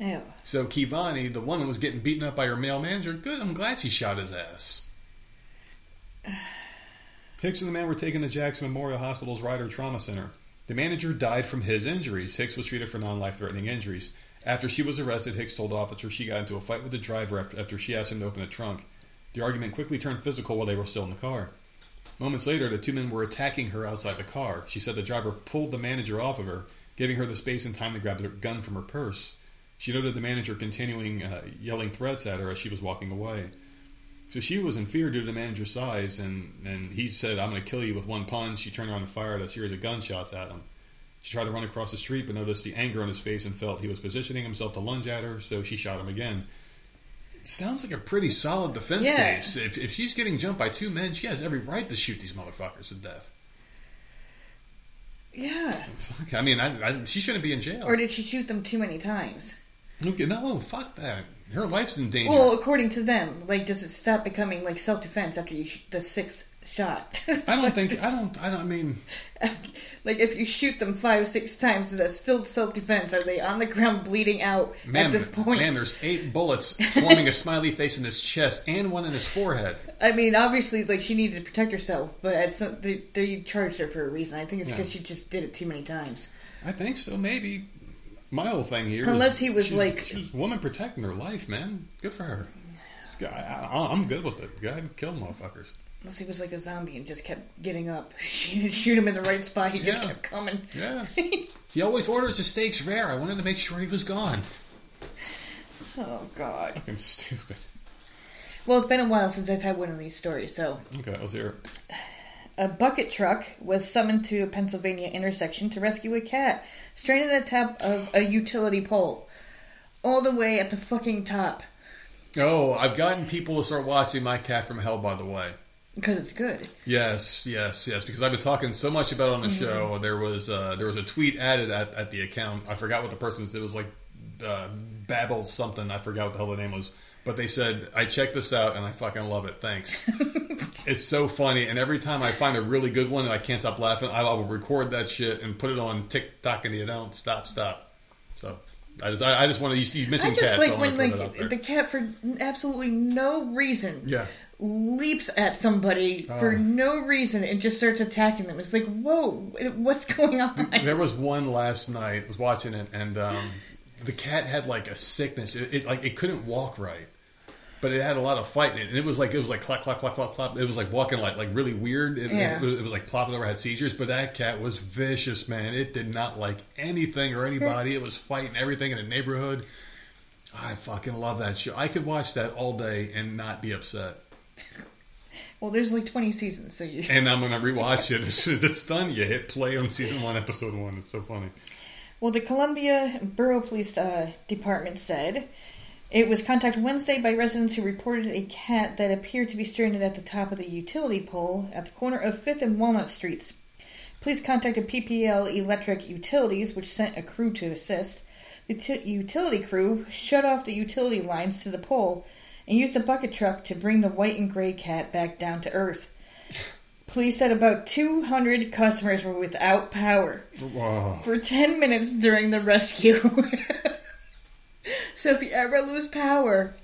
Ew. So Kivani, the woman, was getting beaten up by her male manager. Good. I'm glad she shot his ass. Hicks and the man were taken to Jackson Memorial Hospital's Ryder Trauma Center. The manager died from his injuries. Hicks was treated for non-life-threatening injuries. After she was arrested, Hicks told officers she got into a fight with the driver after, after she asked him to open the trunk. The argument quickly turned physical while they were still in the car. Moments later, the two men were attacking her outside the car. She said the driver pulled the manager off of her, giving her the space and time to grab the gun from her purse. She noted the manager continuing uh, yelling threats at her as she was walking away. So she was in fear due to the manager's size, and, and he said, I'm going to kill you with one punch. She turned around and fired a series of gunshots at him. She tried to run across the street, but noticed the anger on his face and felt he was positioning himself to lunge at her, so she shot him again. It sounds like a pretty solid defense Yeah. case. If, if she's getting jumped by two men, she has every right to shoot these motherfuckers to death. Yeah. Fuck, I mean, I, I, she shouldn't be in jail. Or did she shoot them too many times? Okay, no, oh, fuck that. Her life's in danger. Well, according to them, like, does it stop becoming like self-defense after you sh- the sixth shot? I don't think I don't. I don't I mean. like, if you shoot them five, six times, is that still self-defense? Are they on the ground bleeding out Man, at this point? man, there's eight bullets forming a smiley face in his chest and one in his forehead. I mean, obviously, like she needed to protect herself, but at some, they, they charged her for a reason. I think it's Yeah. because she just did it too many times. I think so. Maybe my whole thing here. Unless he was she's- like- she was a woman protecting her life, man. Good for her. I, I'm good with it. Go ahead and kill motherfuckers. Unless he was like a zombie and just kept getting up. She didn't shoot him in the right spot. He just kept coming. Yeah. he always orders the steaks rare. I wanted to make sure he was gone. Oh God. Fucking stupid. Well, it's been a while since I've had one of these stories, so Okay, let's hear it. A bucket truck was summoned to a Pennsylvania intersection to rescue a cat stranded at the top of a utility pole. All the way at the fucking top. Oh, I've gotten people to start watching My Cat from Hell, by the way. Because it's good. Yes, yes, yes. Because I've been talking so much about it on the show. There was uh, there was a tweet added at, at the account. I forgot what the person said. It was like uh, Babel something. I forgot what the hell the name was. But they said I checked this out and I fucking love it. Thanks. it's so funny. And every time I find a really good one and I can't stop laughing, I will record that shit and put it on TikTok and you don't stop, stop. So I just I, I just want to. You, you I mentioned just cats. like so when want to throw that out like there. the cat for absolutely no reason yeah. leaps at somebody for Oh. no reason and just starts attacking them. It's like, whoa, what's going on? There was one last night. I was watching it, and um, the cat had like a sickness. It, it like it couldn't walk right, but it had a lot of fight in it. And it was like it was like clap, clap, clap, clap, clap. It was like walking like like really weird. It, Yeah. it, was, it was like plopping over, had seizures. But that cat was vicious, man. It did not like anything or anybody. It was fighting everything in the neighborhood. I fucking love that show. I could watch that all day and not be upset. Well, there's like 20 seasons, so you. And I'm gonna rewatch it as soon as it's done. You hit play on season one, episode one. It's so funny. Well, the Columbia Borough Police uh, Department said it was contacted Wednesday by residents who reported a cat that appeared to be stranded at the top of the utility pole at the corner of 5th and Walnut Streets. Police contacted PPL Electric Utilities, which sent a crew to assist. The t- utility crew shut off the utility lines to the pole and used a bucket truck to bring the white and gray cat back down to earth. Police said about 200 customers were without power Wow. for 10 minutes during the rescue. so if you ever lose power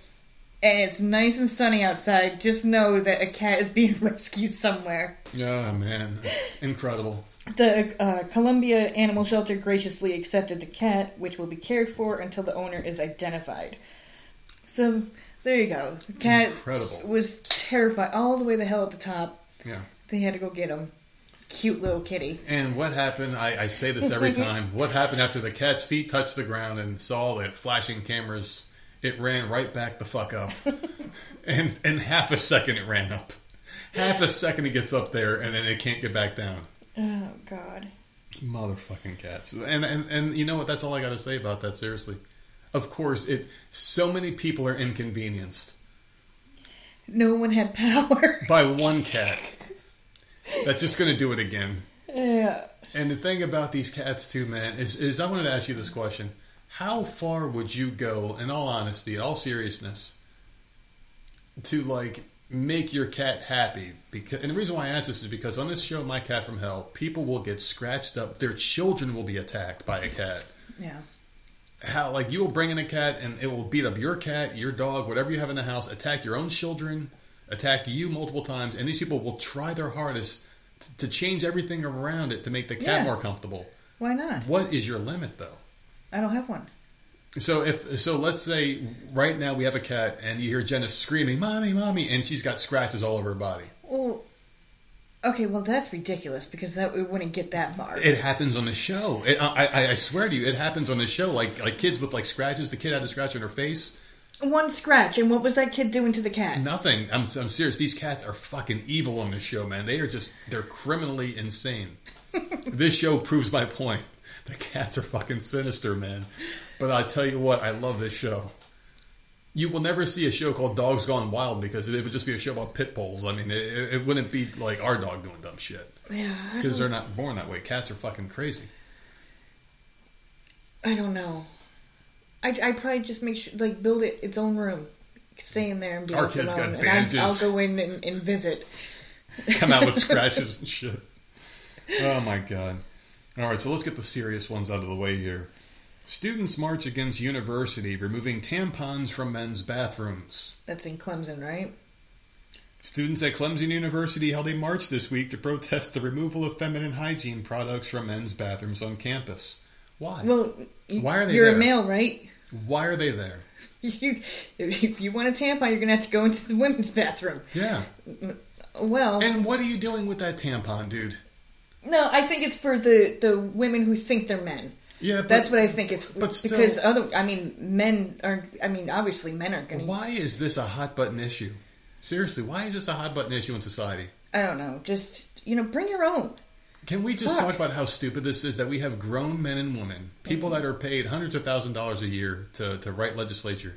and it's nice and sunny outside, just know that a cat is being rescued somewhere. Yeah, man. Incredible. The uh, Columbia Animal Shelter graciously accepted the cat, which will be cared for until the owner is identified. So there you go. The cat Incredible. was terrified all the way the hell at the top. Yeah. They had to go get him. Cute little kitty. And what happened? I, I say this every time. What happened after the cat's feet touched the ground and saw the flashing cameras? It ran right back the fuck up. and in half a second, it ran up. Half a second, it gets up there, and then it can't get back down. Oh God. Motherfucking cats. And and and you know what? That's all I got to say about that. Seriously. Of course, it. So many people are inconvenienced No one had power. by one cat. That's just going to do it again. yeah. And the thing about these cats too, man, is is I wanted to ask you this question: How far would you go, in all honesty, in all seriousness, to like make your cat happy? Because and the reason why I ask this is because on this show, My Cat from Hell, people will get scratched up. Their children will be attacked by a cat. Yeah. How like you will bring in a cat and it will beat up your cat, your dog, whatever you have in the house, attack your own children, attack you multiple times, and these people will try their hardest t- to change everything around it to make the cat Yeah. more comfortable. Why not? What is your limit though? I don't have one. So if so, let's say right now we have a cat and you hear Jenna screaming, "Mommy, mommy," and she's got scratches all over her body. Well, okay, well that's ridiculous because that we wouldn't get that far. It happens on the show. It, I, I, I swear to you, it happens on the show. Like like kids with like scratches. The kid had a scratch on her face. One scratch, and what was that kid doing to the cat? Nothing. I'm, I'm serious. These cats are fucking evil on this show, man. They are just they're criminally insane. this show proves my point. The cats are fucking sinister, man. But I tell you what, I love this show. You will never see a show called Dogs Gone Wild because it would just be a show about pit bulls. I mean, it, it wouldn't be like our dog doing dumb shit Yeah, because they're not born that way. Cats are fucking crazy. I don't know. I I probably just make sure like build it its own room, stay in there and be Our left kid's got alone, and. I, I'll go in and, and visit. Come out with scratches and shit. Oh my god. All right, so let's get the serious ones out of the way here. Students march against university removing tampons from men's bathrooms. That's in Clemson, right? Students at Clemson University held a march this week to protest the removal of feminine hygiene products from men's bathrooms on campus. Why? Well, you, Why are they You're there? a male, right? Why are they there? You, if you want a tampon, you're gonna have to go into the women's bathroom. Yeah. Well, And what are you doing with that tampon, dude? no, I think it's for the the women who think they're men. Yeah, but That's what I think it's but still- because other. I mean, men are. I mean, obviously, men aren't going to. why is this a hot button issue? Seriously, why is this a hot button issue in society? I don't know. Just you know, bring your own. Can we just Fuck. talk about how stupid this is that we have grown men and women, people that are paid hundreds of thousand dollars a year to, to write legislature,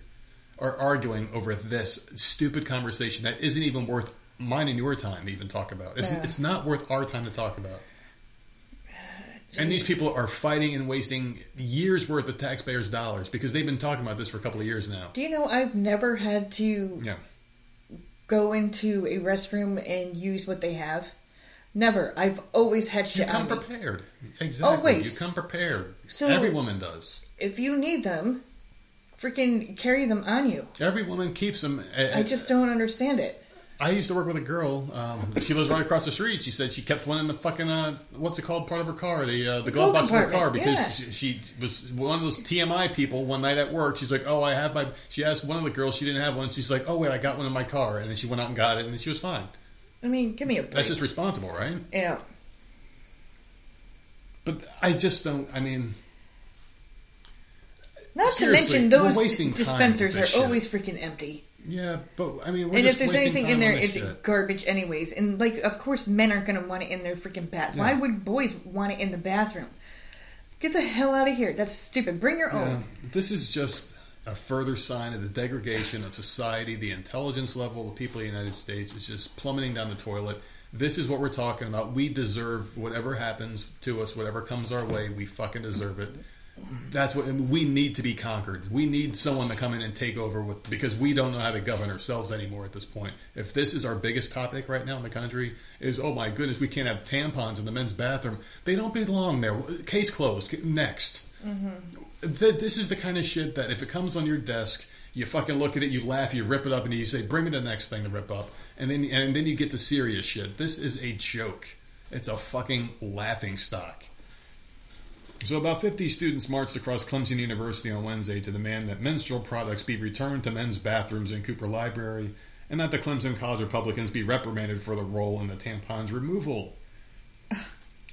are arguing over this stupid conversation that isn't even worth mine and your time to even talk about. It's, Yeah. it's not worth our time to talk about. And these people are fighting and wasting years worth of taxpayers' dollars because they've been talking about this for a couple of years now. Do you know I've never had to Yeah. go into a restroom and use what they have? Never. I've always had shit. You come on me. prepared. Exactly. Always. You come prepared. So- Every woman does. If you need them, freaking carry them on you. Every woman keeps them. uh, I just don't understand it. I used to work with a girl. Um, she lives right across the street. She said she kept one in the fucking uh, what's it called? Part of her car, the uh, the glove box of her car, because yeah. she, she was one of those TMI people. One night at work, she's like, "Oh, I have my." She asked one of the girls, she didn't have one. She's like, "Oh wait, I got one in my car," and then she went out and got it, and then she was fine. I mean, give me a break. That's just responsible, right? yeah. But I just don't. I mean, Not to mention those dispensers are shit. always freaking empty. yeah, but I mean, we're and if there's anything in there, it's shit. garbage anyways. And like, of course, men aren't going to want it in their freaking bath. Why would boys want it in the bathroom? Get the hell out of here. That's stupid. Bring your Yeah, own. this is just a further sign of the degradation of society. The intelligence level of the people of the United States is just plummeting down the toilet. This is what we're talking about. We deserve whatever happens to us, whatever comes our way. We fucking deserve it. That's what we need to be conquered. We need someone to come in and take over with because we don't know how to govern ourselves anymore at this point. If this is our biggest topic right now in the country, is oh my goodness, we can't have tampons in the men's bathroom. They don't belong there. Case closed. Next. Mm-hmm. Th- this is the kind of shit that if it comes on your desk, you fucking look at it, you laugh, you rip it up, and you say, "Bring me the next thing to rip up," and then and then you get to serious shit. This is a joke. It's a fucking laughing stock. So about 50 students marched across Clemson University on Wednesday to demand that menstrual products be returned to men's bathrooms in Cooper Library and that the Clemson College Republicans be reprimanded for their role in the tampons removal.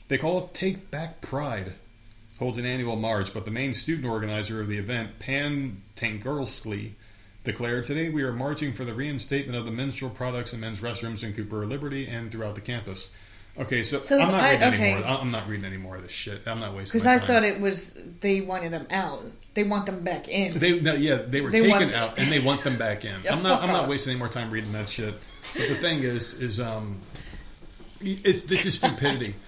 They call it Take Back Pride. Holds an annual march, but the main student organizer of the event, Pan Tangerlsky, declared today we are marching for the reinstatement of the menstrual products in men's restrooms in Cooper Liberty and throughout the campus. Okay, so, So I'm not I- reading okay. anymore. I'm not reading any more of this shit. I'm not wasting. Because I thought it was they wanted them out. They want them back in. They no, yeah, they were They taken out and they want them back in. Yeah, I'm not I'm not wasting any more time reading that shit. But the thing is is um it's this is stupidity.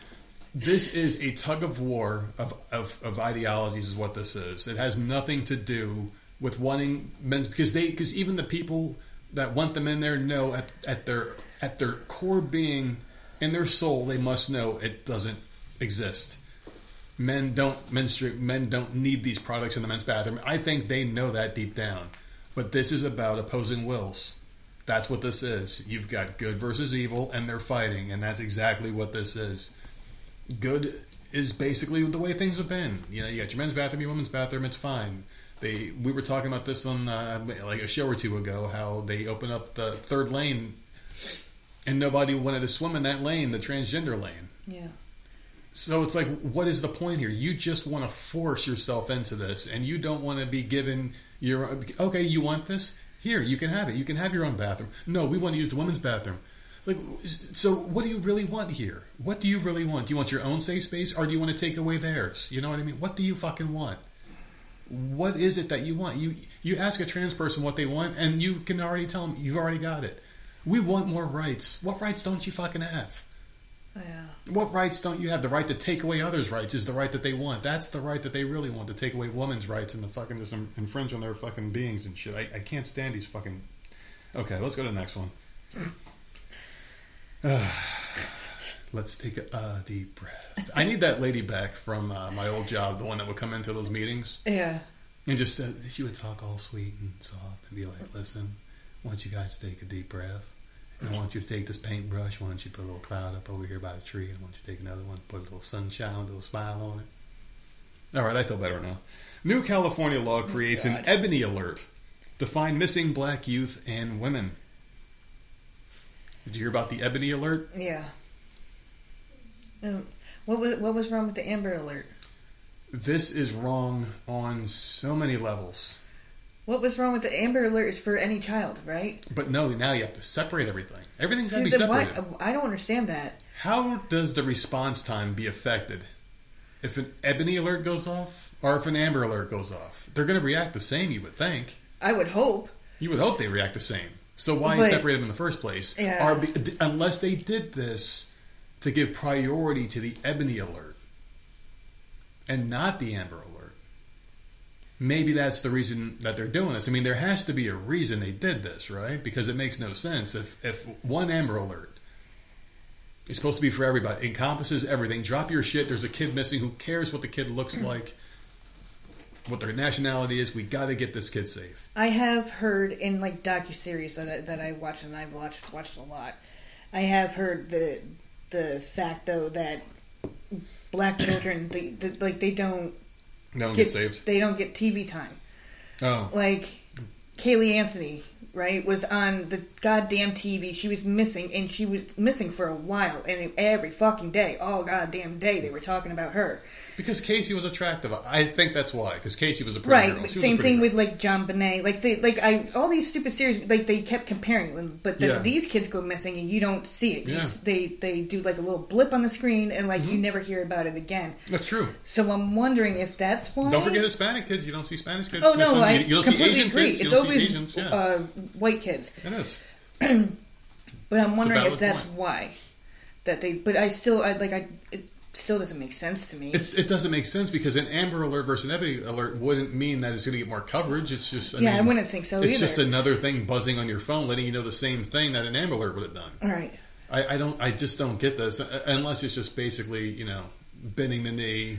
this is a tug of war of, of, of ideologies is what this is. It has nothing to do with wanting men because they because even the people that want them in there know at, at their at their core being in their soul they must know it doesn't exist. Men don't menstruate men don't need these products in the men's bathroom. I think they know that deep down. But this is about opposing wills. That's what this is. You've got good versus evil and they're fighting and that's exactly what this is good is basically the way things have been you know you got your men's bathroom your women's bathroom it's fine they we were talking about this on uh, like a show or two ago how they open up the third lane and nobody wanted to swim in that lane the transgender lane Yeah. so it's like, what is the point here? You just want to force yourself into this, and you don't want to be given your okay. You want this? Here, you can have it. You can have your own bathroom. No, we want to use the women's bathroom. Like, so what do you really want here? What do you really want? Do you want your own safe space, or do you want to take away theirs? You know what I mean? What do you fucking want? What is it that you want? You you ask a trans person what they want, and you can already tell them you've already got it. We want more rights. What rights don't you fucking have? Oh, yeah. What rights don't you have? The right to take away others' rights is the right that they want. That's the right that they really want to take away women's rights and the fucking just infringe on their fucking beings and shit. I, I can't stand these fucking. Okay, let's go to the next one. let's take a uh, deep breath. I need that lady back from uh, my old job, the one that would come into those meetings Yeah. and just uh, she would talk all sweet and soft and be like, "Listen, I want you guys to take a deep breath." And I want you to take this paintbrush. Why don't you put a little cloud up over here by the tree. And I want you to take another one, put a little sunshine, a little smile on it. All right, I feel better now. New California law creates an ebony alert to find missing black youth and women. Did you hear about the ebony alert? Yeah. Um, what was what was wrong with the Amber Alert? This is wrong on so many levels. What was wrong with the Amber Alert is for any child, right? But no, now you have to separate everything. Everything's got to be separated. I don't understand that. How does the response time be affected if an ebony alert goes off or if an amber alert goes off? They're going to react the same, you would think. I would hope. You would hope they react the same. So why But- separate them in the first place? Yeah. Are unless they did this to give priority to the ebony alert and not the amber alert. Maybe that's the reason that they're doing this. I mean, there has to be a reason they did this, right? Because it makes no sense if if one amber alert is supposed to be for everybody, encompasses everything. Drop your shit. There's a kid missing. Who cares what the kid looks like? What their nationality is? We got to get this kid safe. I have heard in like docu series that I, that I watch and I've watched watched a lot. I have heard the the fact though that black children they, they like they don't No one get gets saved. they don't get TV time. Oh, Like Caylee Anthony, right, was on the goddamn TV. She was missing, and she was missing for a while. And every fucking day, all goddamn day, they were talking about her. Because Casey was attractive. I think that's why. Because Casey was a pretty Right. girl. but She a Same thing girl. with like JonBenét. Like they, like I, all these stupid series, like they kept comparing them. But then Yeah. these kids go missing, and you don't see it. You Yeah. Mm-hmm. s- they they do like a little blip on the screen, and like you never hear about it again. That's true. So I'm wondering if that's why. Don't forget Hispanic kids. You don't see Spanish kids. Oh no. I you, you don't see completely agree. kids. It's always Asians. Yeah, uh, white kids. it is. But I'm wondering if that's point. why that they. But I still, I like, I it still doesn't make sense to me. It's, it doesn't make sense because an Amber Alert versus an Ebony Alert wouldn't mean that it's going to get more coverage. It's just I yeah, mean, I wouldn't think so It's either. just another thing buzzing on your phone, letting you know the same thing that an Amber Alert would have done. All right. I, I don't. I just don't get this unless it's just basically you know bending the knee,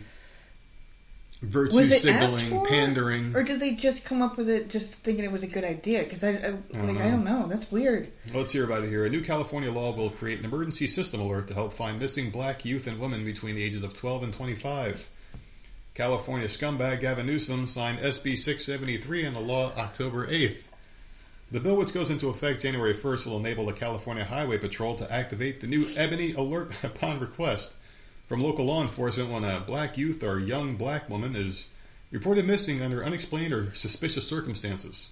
virtue Was it asked signaling, for, pandering. or did they just come up with it just thinking it was a good idea? Because I, I like, don't I uh-huh. don't know. That's weird. Let's hear about it here. A new California law will create an emergency system alert to help find missing black youth and women between the ages of 12 and 25. California scumbag Gavin Newsom signed SB 673 into law October 8th. The bill, which goes into effect January 1st, will enable the California Highway Patrol to activate the new Ebony Alert upon request from local law enforcement when a black youth or young black woman is reported missing under unexplained or suspicious circumstances.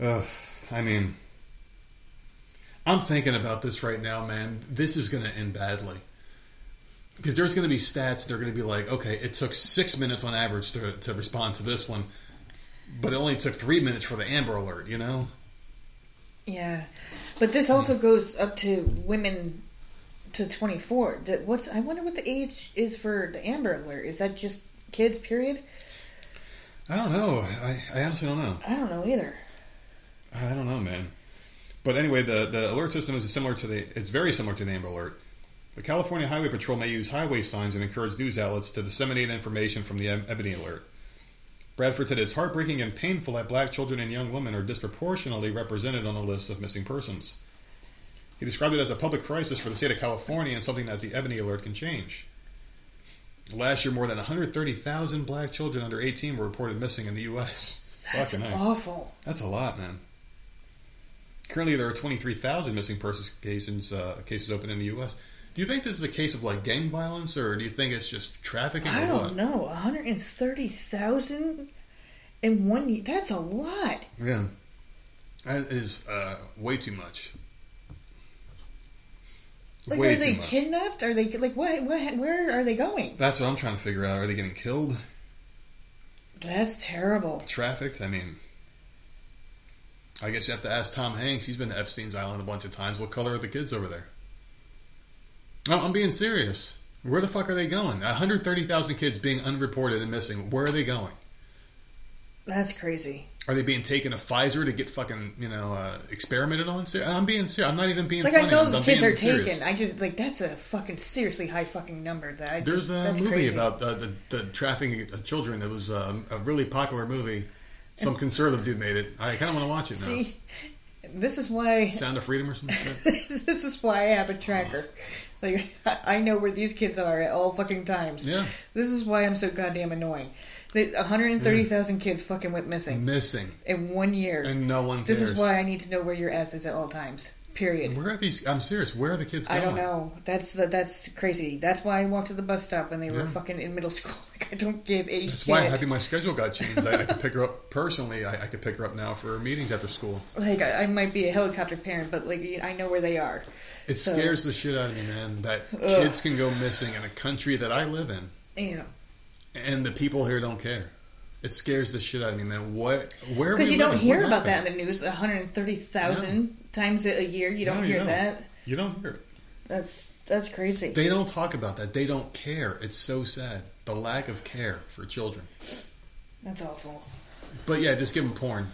Ugh, I mean, I'm thinking about this right now, man. This is going to end badly. Because there's going to be stats they're going to be like, okay, it took six minutes on average to, to respond to this one, but it only took three minutes for the Amber Alert, you know? Yeah, but this also goes up to women to 24. D- What's I wonder what the age is for the Amber Alert? Is that just kids? Period. I don't know. I, I honestly don't know. I don't know either. I don't know, man. But anyway, the, the alert system is similar to the. It's very similar to the Amber Alert. The California Highway Patrol may use highway signs and encourage news outlets to disseminate information from the Ebony Alert. Bradford said it's heartbreaking and painful that black children and young women are disproportionately represented on the list of missing persons. He described it as a public crisis for the state of California and something that the Ebony Alert can change. Last year, more than 130,000 black children under 18 were reported missing in the U.S. That's awful. That's a lot, man. Currently, there are 23,000 missing persons cases, uh, cases open in the U.S. Do you think this is a case of like gang violence, or do you think it's just trafficking? I don't what? know. 130,000 in one year. That's a lot. Yeah, that is uh, way too much. Like, way are they kidnapped? Are they like what, what? Where are they going? That's what I'm trying to figure out. Are they getting killed, That's terrible. trafficked? I mean, I guess you have to ask Tom Hanks. He's been to Epstein's Island a bunch of times. What color are the kids over there? No, I'm being serious. Where the fuck are they going? 130,000 kids being unreported and missing. Where are they going? That's crazy. Are they being taken to Pfizer to get fucking, you know, uh, experimented on? I'm being serious. I'm not even being Like funny. I know the kids are serious. taken. I just like that's a fucking seriously high fucking number. That I just, There's a that's movie crazy. about uh, the, the trafficking of children that was um, a really popular movie. Some conservative dude made it. I kind of want to watch it now. See, this is why Sound of Freedom or something. this is why I have a tracker. Like I I know where these kids are at all fucking times. Yeah. This is why I'm so goddamn annoying. The 130,000 kids fucking went missing Missing. in one year. And no one cares. this is why I need to know where your ass is at all times. Period. Where are these? I'm serious. Where are the kids going? I don't know. That's the, that's crazy. That's why I walked to the bus stop when they were Yeah. fucking in middle school. Like I don't give a That's shit. why I think my schedule got changed. I, I could pick her up personally. I, I could pick her up now for meetings after school. like I, I might be a helicopter parent, but like I know where they are. It So- scares the shit out of me, man. That kids can go missing in a country that I live in, You know, and the people here don't care. It scares the shit out of me, man. What? Where? because you don't living? hear What about that in the news. One hundred thirty thousand times a year. You don't No, you hear don't. that. You don't hear it. That's that's crazy. They don't talk about that. They don't care. It's so sad. The lack of care for children. that's awful. But yeah, just give them porn.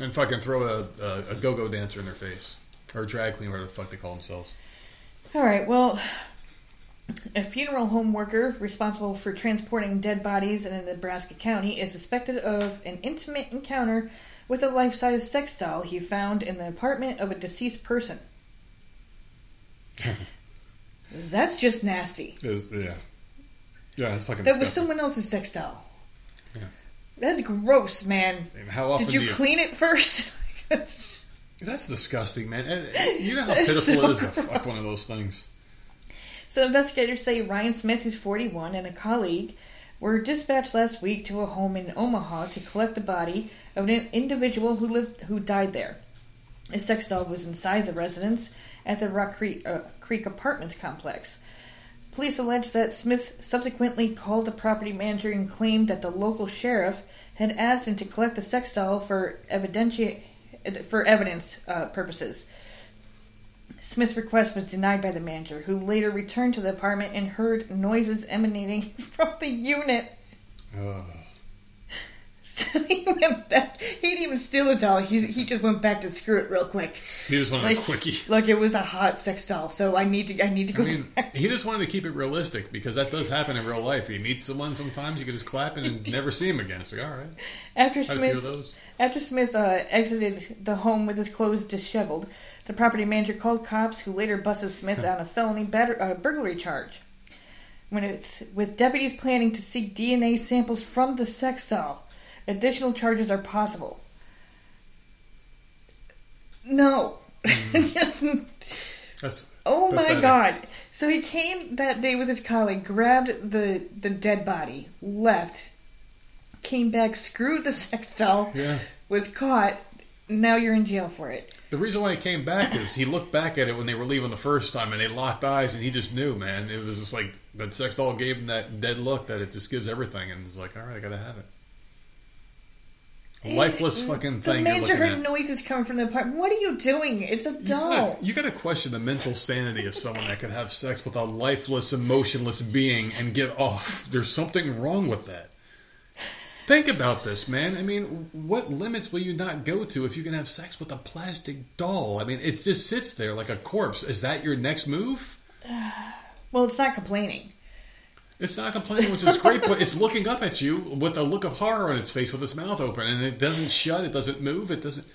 And fucking throw a, a, a go-go dancer in their face. Or a drag queen, whatever the fuck they call themselves. All right. Well, a funeral home worker responsible for transporting dead bodies in a Nebraska county is suspected of an intimate encounter with a life-size sex doll he found in the apartment of a deceased person. That's just nasty. Yeah. Yeah, it's fucking That was someone else's sex doll. Yeah. That's gross, man. And how often Did you you... clean it first? That's- That's disgusting, man. You know how pitiful so it is to fuck one of those things. So investigators say Ryan Smith, who's 41, and a colleague were dispatched last week to a home in Omaha to collect the body of an individual who lived who died there. A sex doll was inside the residence at the Rock Creek, uh, Creek Apartments complex. Police allege that Smith subsequently called the property manager and claimed that the local sheriff had asked him to collect the sex doll for evidentia- for evidence uh, purposes. Smith's request was denied by the manager, who later returned to the apartment and heard noises emanating from the unit. Ugh. he went back. He didn't even steal the doll. He, he just went back to screw it real quick. He just wanted Like, a quickie. Look, it was a hot sex doll, so I need to. I need to I mean, back. he just wanted to keep it realistic because that does happen in real life. You meet someone sometimes, you can just clap and never see him again. It's like, all right, After Smith. After Smith uh, exited the home with his clothes disheveled, the property manager called cops, who later busted Smith on a felony batter, uh, burglary charge. When it, with deputies planning to seek DNA samples from the sex doll, additional charges are possible. No. That's Oh my god. So he came that day with his colleague, grabbed the the dead body, left, came back, screwed the sex doll, Yeah. was caught. Now you're in jail for it. The reason why he came back is he looked back at it when they were leaving the first time and they locked eyes and he just knew, man. It was just like that sex doll gave him that dead look that it just gives everything and it's like, all right, I gotta have it. A lifeless fucking The thing you're manager looking heard at. noises coming from the apartment. What are you doing? It's a doll. you gotta question the mental sanity of someone that could have sex with a lifeless, emotionless being and get off. There's something wrong with that. Think about this, man. I mean, what limits will you not go to if you can have sex with a plastic doll? I mean, it just sits there like a corpse. Is that your next move? Well, it's not complaining. It's not complaining, which is great, but it's looking up at you with a look of horror on its face with its mouth open, and it doesn't shut, it doesn't move, it doesn't.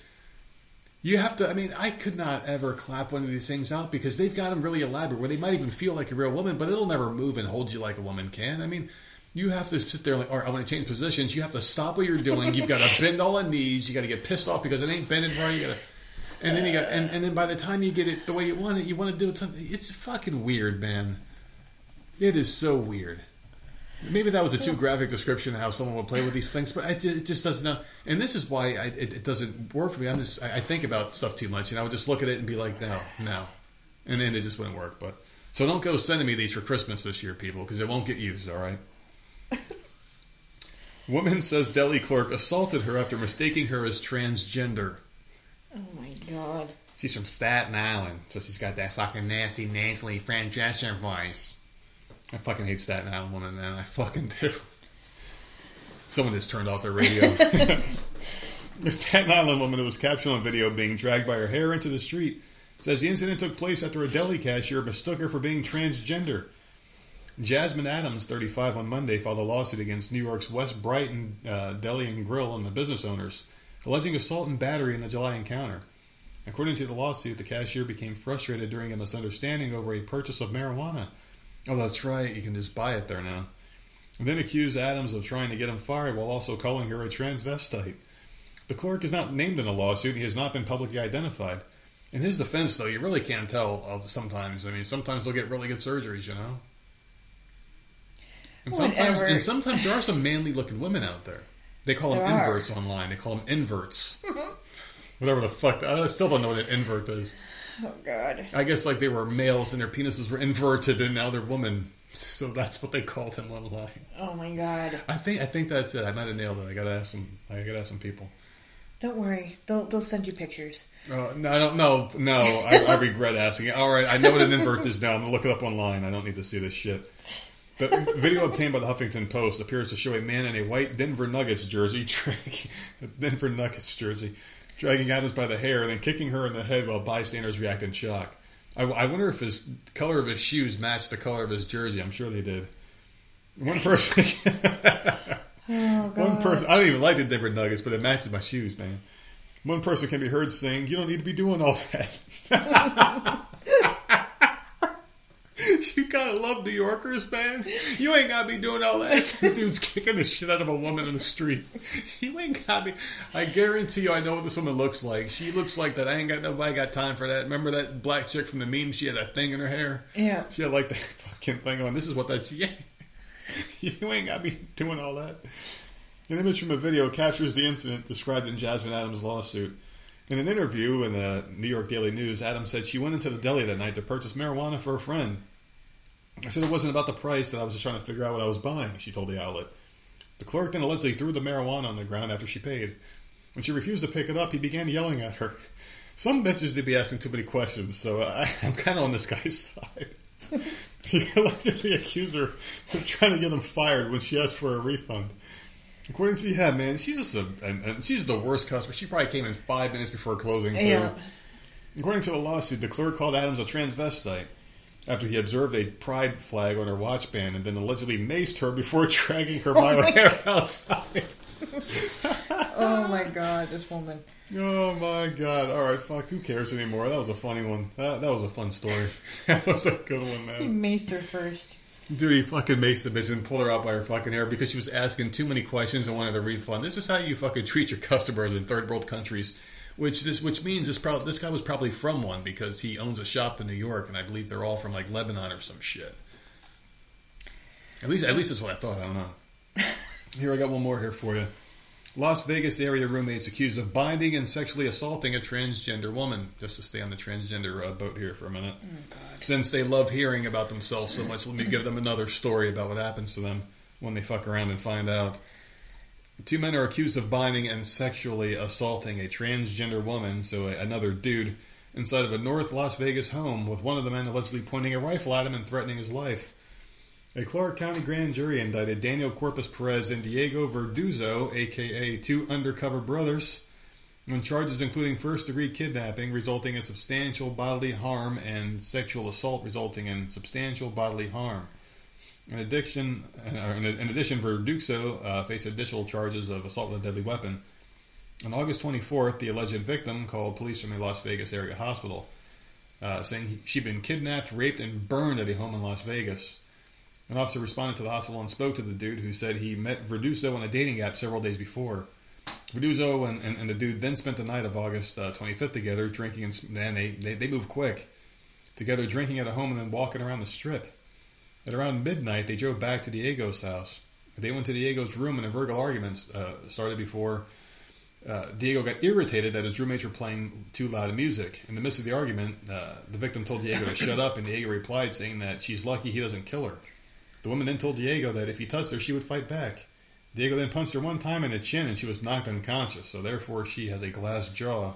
You have to. I mean, I could not ever clap one of these things out because they've got them really elaborate, where they might even feel like a real woman, but it'll never move and hold you like a woman can. I mean, you have to sit there like, or I want to change positions. You have to stop what you're doing. You've got to bend all the knees. You got to get pissed off because it ain't bending right. You got to. And then you got, and, and then by the time you get it the way you want it, you want to do it something. It's fucking weird, man. It is so weird. Maybe that was a too graphic description of how someone would play with these things, but I, it just doesn't. And this is why I, it, it doesn't work for me. I'm just, I, I think about stuff too much, and I would just look at it and be like, no, no, and then it just wouldn't work. But so don't go sending me these for Christmas this year, people, because it won't get used. All right. Woman says deli clerk assaulted her after mistaking her as transgender. Oh my god. She's from Staten Island, so she's got that fucking nasty, nasally Fran Drescher voice. I fucking hate Staten Island women, man. I fucking do. Someone just turned off their radio. the Staten Island woman who was captured on video being dragged by her hair into the street says the incident took place after a deli cashier mistook her for being transgender. Jasmine Adams, 35, on Monday filed a lawsuit against New York's West Brighton uh, Deli and Grill and the business owners, alleging assault and battery in the July encounter. According to the lawsuit, the cashier became frustrated during a misunderstanding over a purchase of marijuana. Oh, that's right. You can just buy it there now. And then accused Adams of trying to get him fired while also calling her a transvestite. The clerk is not named in the lawsuit. and He has not been publicly identified. In his defense, though, you really can't tell uh, sometimes. I mean, sometimes they'll get really good surgeries, you know? And sometimes, Whatever. and sometimes there are some manly looking women out there. They call them There are. inverts online. They call them inverts. Whatever the fuck. I still don't know what an invert is. Oh God. I guess like they were males and their penises were inverted and now they're women. So that's what they call them online. Oh my God. I think I think that's it. I might have nailed it. I gotta ask some. I gotta ask some people. Don't worry. They'll they'll send you pictures. Uh, no, I don't. No, no. I, I regret asking. All right, I know what an invert is now. I'm gonna look it up online. I don't need to see this shit. The video obtained by the Huffington Post appears to show a man in a white Denver Nuggets jersey, dragging, Denver Nuggets jersey, dragging Adams by the hair and then kicking her in the head while bystanders react in shock. I, I wonder if his color of his shoes matched the color of his jersey. I'm sure they did. One person, Oh God. one person. I don't even like the Denver Nuggets, but it matches my shoes, man. One person can be heard saying, "You don't need to be doing all that." you gotta love New Yorkers, man. You ain't gotta be doing all that. Dude's kicking the shit out of a woman in the street. You ain't gotta be. I guarantee you, I know what this woman looks like. She looks like that. I ain't got nobody got time for that. Remember that black chick from the meme? She had that thing in her hair. Yeah. She had like that fucking thing on. This is what that. Yeah. You ain't gotta be doing all that. An image from a video captures the incident described in Jasmine Adams' lawsuit. In an interview in the New York Daily News, Adams said she went into the deli that night to purchase marijuana for a friend. I said it wasn't about the price, that I was just trying to figure out what I was buying, she told the outlet. The clerk then allegedly threw the marijuana on the ground after she paid. When she refused to pick it up, he began yelling at her. Some bitches did be asking too many questions, so I, I'm kind of on this guy's side. he allegedly accused her of trying to get him fired when she asked for a refund. According to yeah, man, she's just a and, she's the worst customer. She probably came in five minutes before closing too. Yeah. According to the lawsuit, the clerk called Adams a transvestite after he observed a pride flag on her watch band and then allegedly maced her before dragging her oh by her hair outside. Oh my God. This woman. Oh my god! All right, fuck. Who cares anymore? That was a funny one. That, that was a fun story. that was a good one, man. He maced her first. Dude, he fucking maced the bitch and pulled her out by her fucking hair because she was asking too many questions and wanted a refund. This is how you fucking treat your customers in third world countries. Which this which means this probably this guy was probably from one because he owns a shop in New York and I believe they're all from like Lebanon or some shit. At least at least that's what I thought. I don't know. Here I got one more here for you. Las Vegas area roommates accused of binding and sexually assaulting a transgender woman. Just to stay on the transgender uh, boat here for a minute. Since they love hearing about themselves so much, let me give them another story about what happens to them when they fuck around and find out. Two men are accused of binding and sexually assaulting a transgender woman, so a, another dude, inside of a North Las Vegas home, with one of the men allegedly pointing a rifle at him and threatening his life. A Clark County grand jury indicted Daniel Corpus Perez and Diego Verduzzo, aka two undercover brothers, on charges including first degree kidnapping resulting in substantial bodily harm and sexual assault resulting in substantial bodily harm. In addition, uh, in addition, Verduxo uh, faced additional charges of assault with a deadly weapon. On August 24th, the alleged victim called police from a Las Vegas area hospital, uh, saying he- she'd been kidnapped, raped, and burned at a home in Las Vegas. An officer responded to the hospital and spoke to the dude who said he met Verduzo on a dating app several days before. Verduzo and, and, and the dude then spent the night of August uh, 25th together, drinking, and man, they, they, they moved quick. Together, drinking at a home and then walking around the strip. At around midnight, they drove back to Diego's house. They went to Diego's room and a verbal argument uh, started before uh, Diego got irritated that his roommates were playing too loud of music. In the midst of the argument, uh, the victim told Diego to shut up, and Diego replied, saying that she's lucky he doesn't kill her. The woman then told Diego that if he touched her, she would fight back. Diego then punched her one time in the chin, and she was knocked unconscious. So therefore, she has a glass jaw.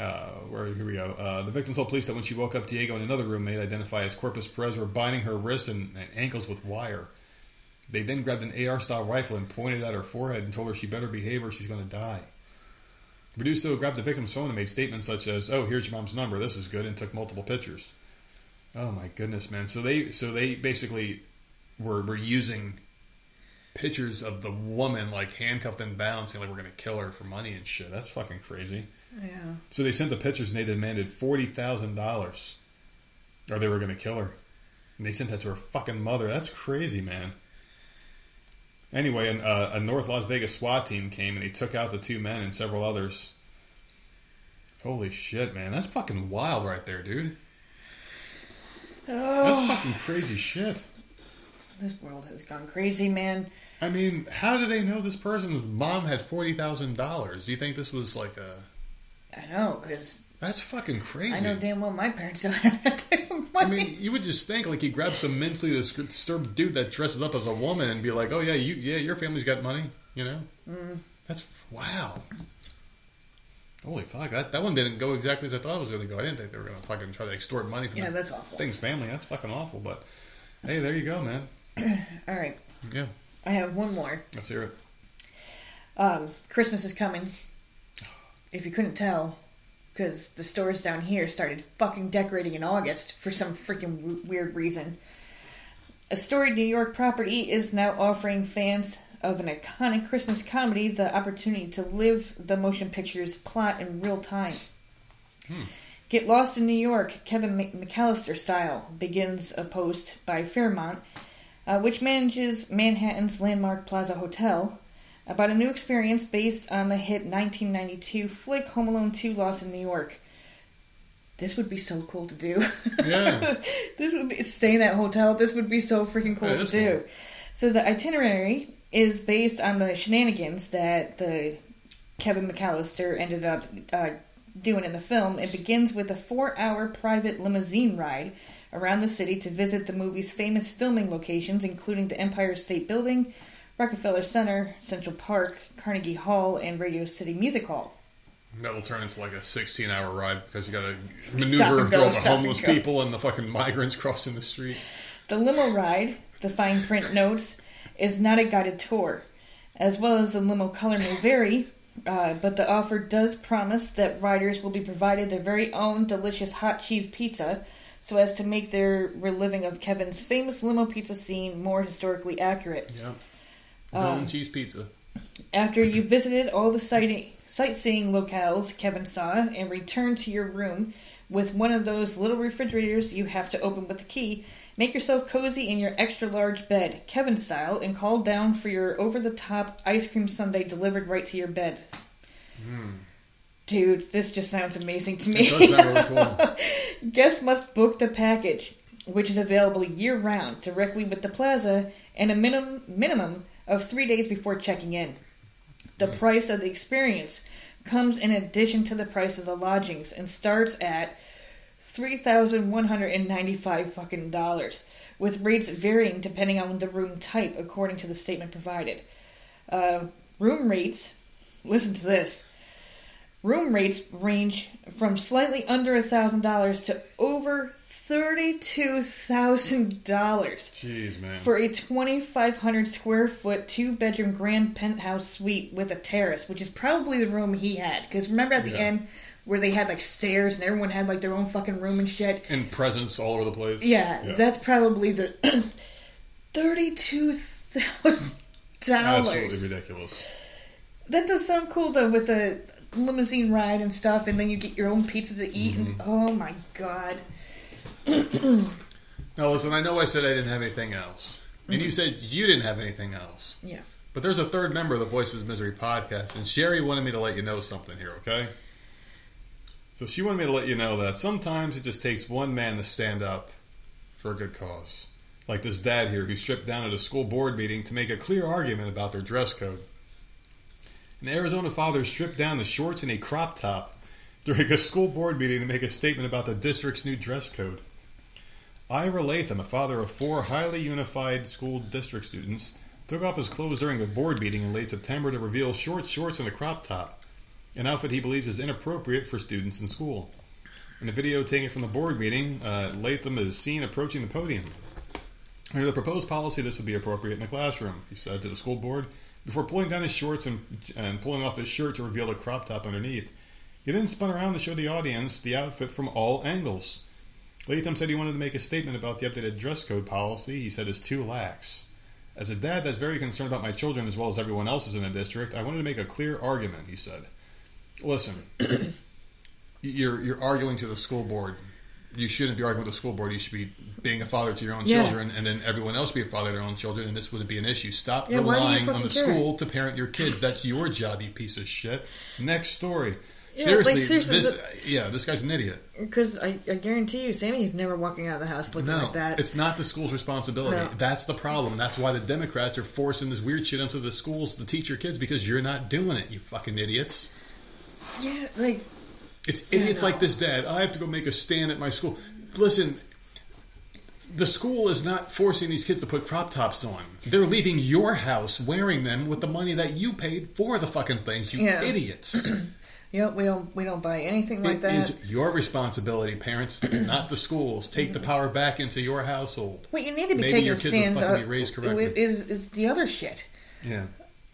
Uh, where here we go. Uh, the victim told police that when she woke up, Diego and another roommate, identified as Corpus Perez, were binding her wrists and, and ankles with wire. They then grabbed an AR-style rifle and pointed at her forehead and told her she better behave or she's going to die. Reduso grabbed the victim's phone and made statements such as, "Oh, here's your mom's number. This is good," and took multiple pictures. Oh my goodness, man! So they so they basically were were using pictures of the woman like handcuffed and bound, saying like we're going to kill her for money and shit. That's fucking crazy. Yeah. So they sent the pictures and they demanded forty thousand dollars, or they were going to kill her. And they sent that to her fucking mother. That's crazy, man. Anyway, an, uh, a North Las Vegas SWAT team came and they took out the two men and several others. Holy shit, man. That's fucking wild right there, dude. That's Oh, fucking crazy shit. this world has gone crazy, man. I mean, how do they know this person's mom had $40,000? Do you think this was like a. I know, because That's fucking crazy. I know damn well my parents don't have that type of I mean, you would just think like he grabs some mentally disturbed dude that dresses up as a woman and be like, "Oh yeah, you yeah, your family's got money," you know? Mm. That's wow. Holy fuck! That that one didn't go exactly as I thought it was going to go. I didn't think they were going to fucking try to extort money from yeah, that's awful. thing's family. That's fucking awful. But hey, there you go, man. All right, Yeah, I have one more. let's hear it. Um, Christmas is coming. If you couldn't tell, because the stores down here started fucking decorating in August for some freaking w- weird reason. A storied New York property is now offering fans of an iconic Christmas comedy the opportunity to live the motion picture's plot in real time. Get Lost in New York, Kevin McCallister style, begins a post by Fairmont, uh, which manages Manhattan's landmark Plaza Hotel, about a new experience based on the hit 1992 flick Home Alone 2 Lost in New York. This would be so cool to do. Yeah. this would be stay in that hotel. This would be so freaking cool Yeah, to do. cool. So the itinerary is based on the shenanigans that the Kevin McCallister ended up uh, doing in the film. It begins with a four-hour private limousine ride around the city to visit the movie's famous filming locations, including the Empire State Building, Rockefeller Center, Central Park, Carnegie Hall, and Radio City Music Hall. That'll turn into like a 16 hour ride because you got to maneuver through all the stop and homeless people and the fucking migrants crossing the street. The limo ride, the fine print notes, is not a guided tour, as well as the limo color may vary, uh, but the offer does promise that riders will be provided their very own delicious hot cheese pizza, so as to make their reliving of Kevin's famous limo pizza scene more historically accurate. Yeah. Um, cheese pizza. After you visited all the sighting, sightseeing locales Kevin saw and returned to your room with one of those little refrigerators you have to open with a key, make yourself cozy in your extra large bed, Kevin style, and call down for your over the top ice cream sundae delivered right to your bed. Hmm. Dude, this just sounds amazing to me. It does sound really cool. Guests must book the package, which is available year round directly with the plaza and a minimum minimum of three days before checking in. The hmm. price of the experience comes in addition to the price of the lodgings and starts at three thousand one hundred and ninety five fucking dollars, with rates varying depending on the room type, according to the statement provided. Uh, room rates. Listen to this. Room rates range from slightly under a thousand dollars to over thirty-two thousand dollars Jeez, man. for a twenty-five hundred square foot two-bedroom grand penthouse suite with a terrace, which is probably the room he had. Because remember at the Yeah. end where they had like stairs and everyone had like their own fucking room and shit. and presents all over the place. Yeah, Yeah. that's probably the thirty-two thousand dollars. Absolutely ridiculous. That does sound cool though, with the limousine ride and stuff, and then you get your own pizza to eat. And Mm-hmm. oh my god, Now, listen, I know I said I didn't have anything else. And Mm-hmm. you said you didn't have anything else. yeah. But there's a third member of the Voices of Misery podcast, and Sherry wanted me to let you know something here, okay? So she wanted me to let you know that sometimes it just takes one man to stand up for a good cause. Like this dad here who stripped down at a school board meeting to make a clear argument about their dress code. An Arizona father stripped down the shorts and a crop top during a school board meeting to make a statement about the district's new dress code. Ira Latham, a father of four Higley unified school district students, took off his clothes during a board meeting in late September to reveal short shorts and a crop top, an outfit he believes is inappropriate for students in school. In a video taken from the board meeting, uh, Latham is seen approaching the podium. Under the proposed policy, this would be appropriate in the classroom, he said to the school board, before pulling down his shorts and, and pulling off his shirt to reveal a crop top underneath. He then spun around to show the audience the outfit from all angles. Latham said he wanted to make a statement about the updated dress code policy he said is too lax. As a dad that's very concerned about my children as well as everyone else's in the district, I wanted to make a clear argument, he said. Listen, you're, you're arguing to the school board. you shouldn't be arguing with the school board. You should be being a father to your own Yeah. children, and then everyone else be a father to their own children, and this wouldn't be an issue. Stop Yeah, why do you relying on fucking the care? school to parent your kids. That's your job, you piece of shit. Next story. Yeah, seriously, like, seriously, this yeah, this guy's an idiot. Because I, I guarantee you, Sammy's never walking out of the house looking No, like that. it's not the school's responsibility. No. That's the problem. That's why the Democrats are forcing this weird shit onto the schools to teach your kids because you're not doing it. You fucking idiots. Yeah, like It's idiots no. like this dad. I have to go make a stand at my school. Listen, the school is not forcing these kids to put crop tops on. They're leaving your house wearing them with the money that you paid for the fucking things. You Yeah. idiots. know, we don't we don't buy anything like It that. is your responsibility, parents, not the schools. Take the power back into your household. what you need to be Maybe taking your kids will fucking be raised correctly. is is the other shit. Yeah.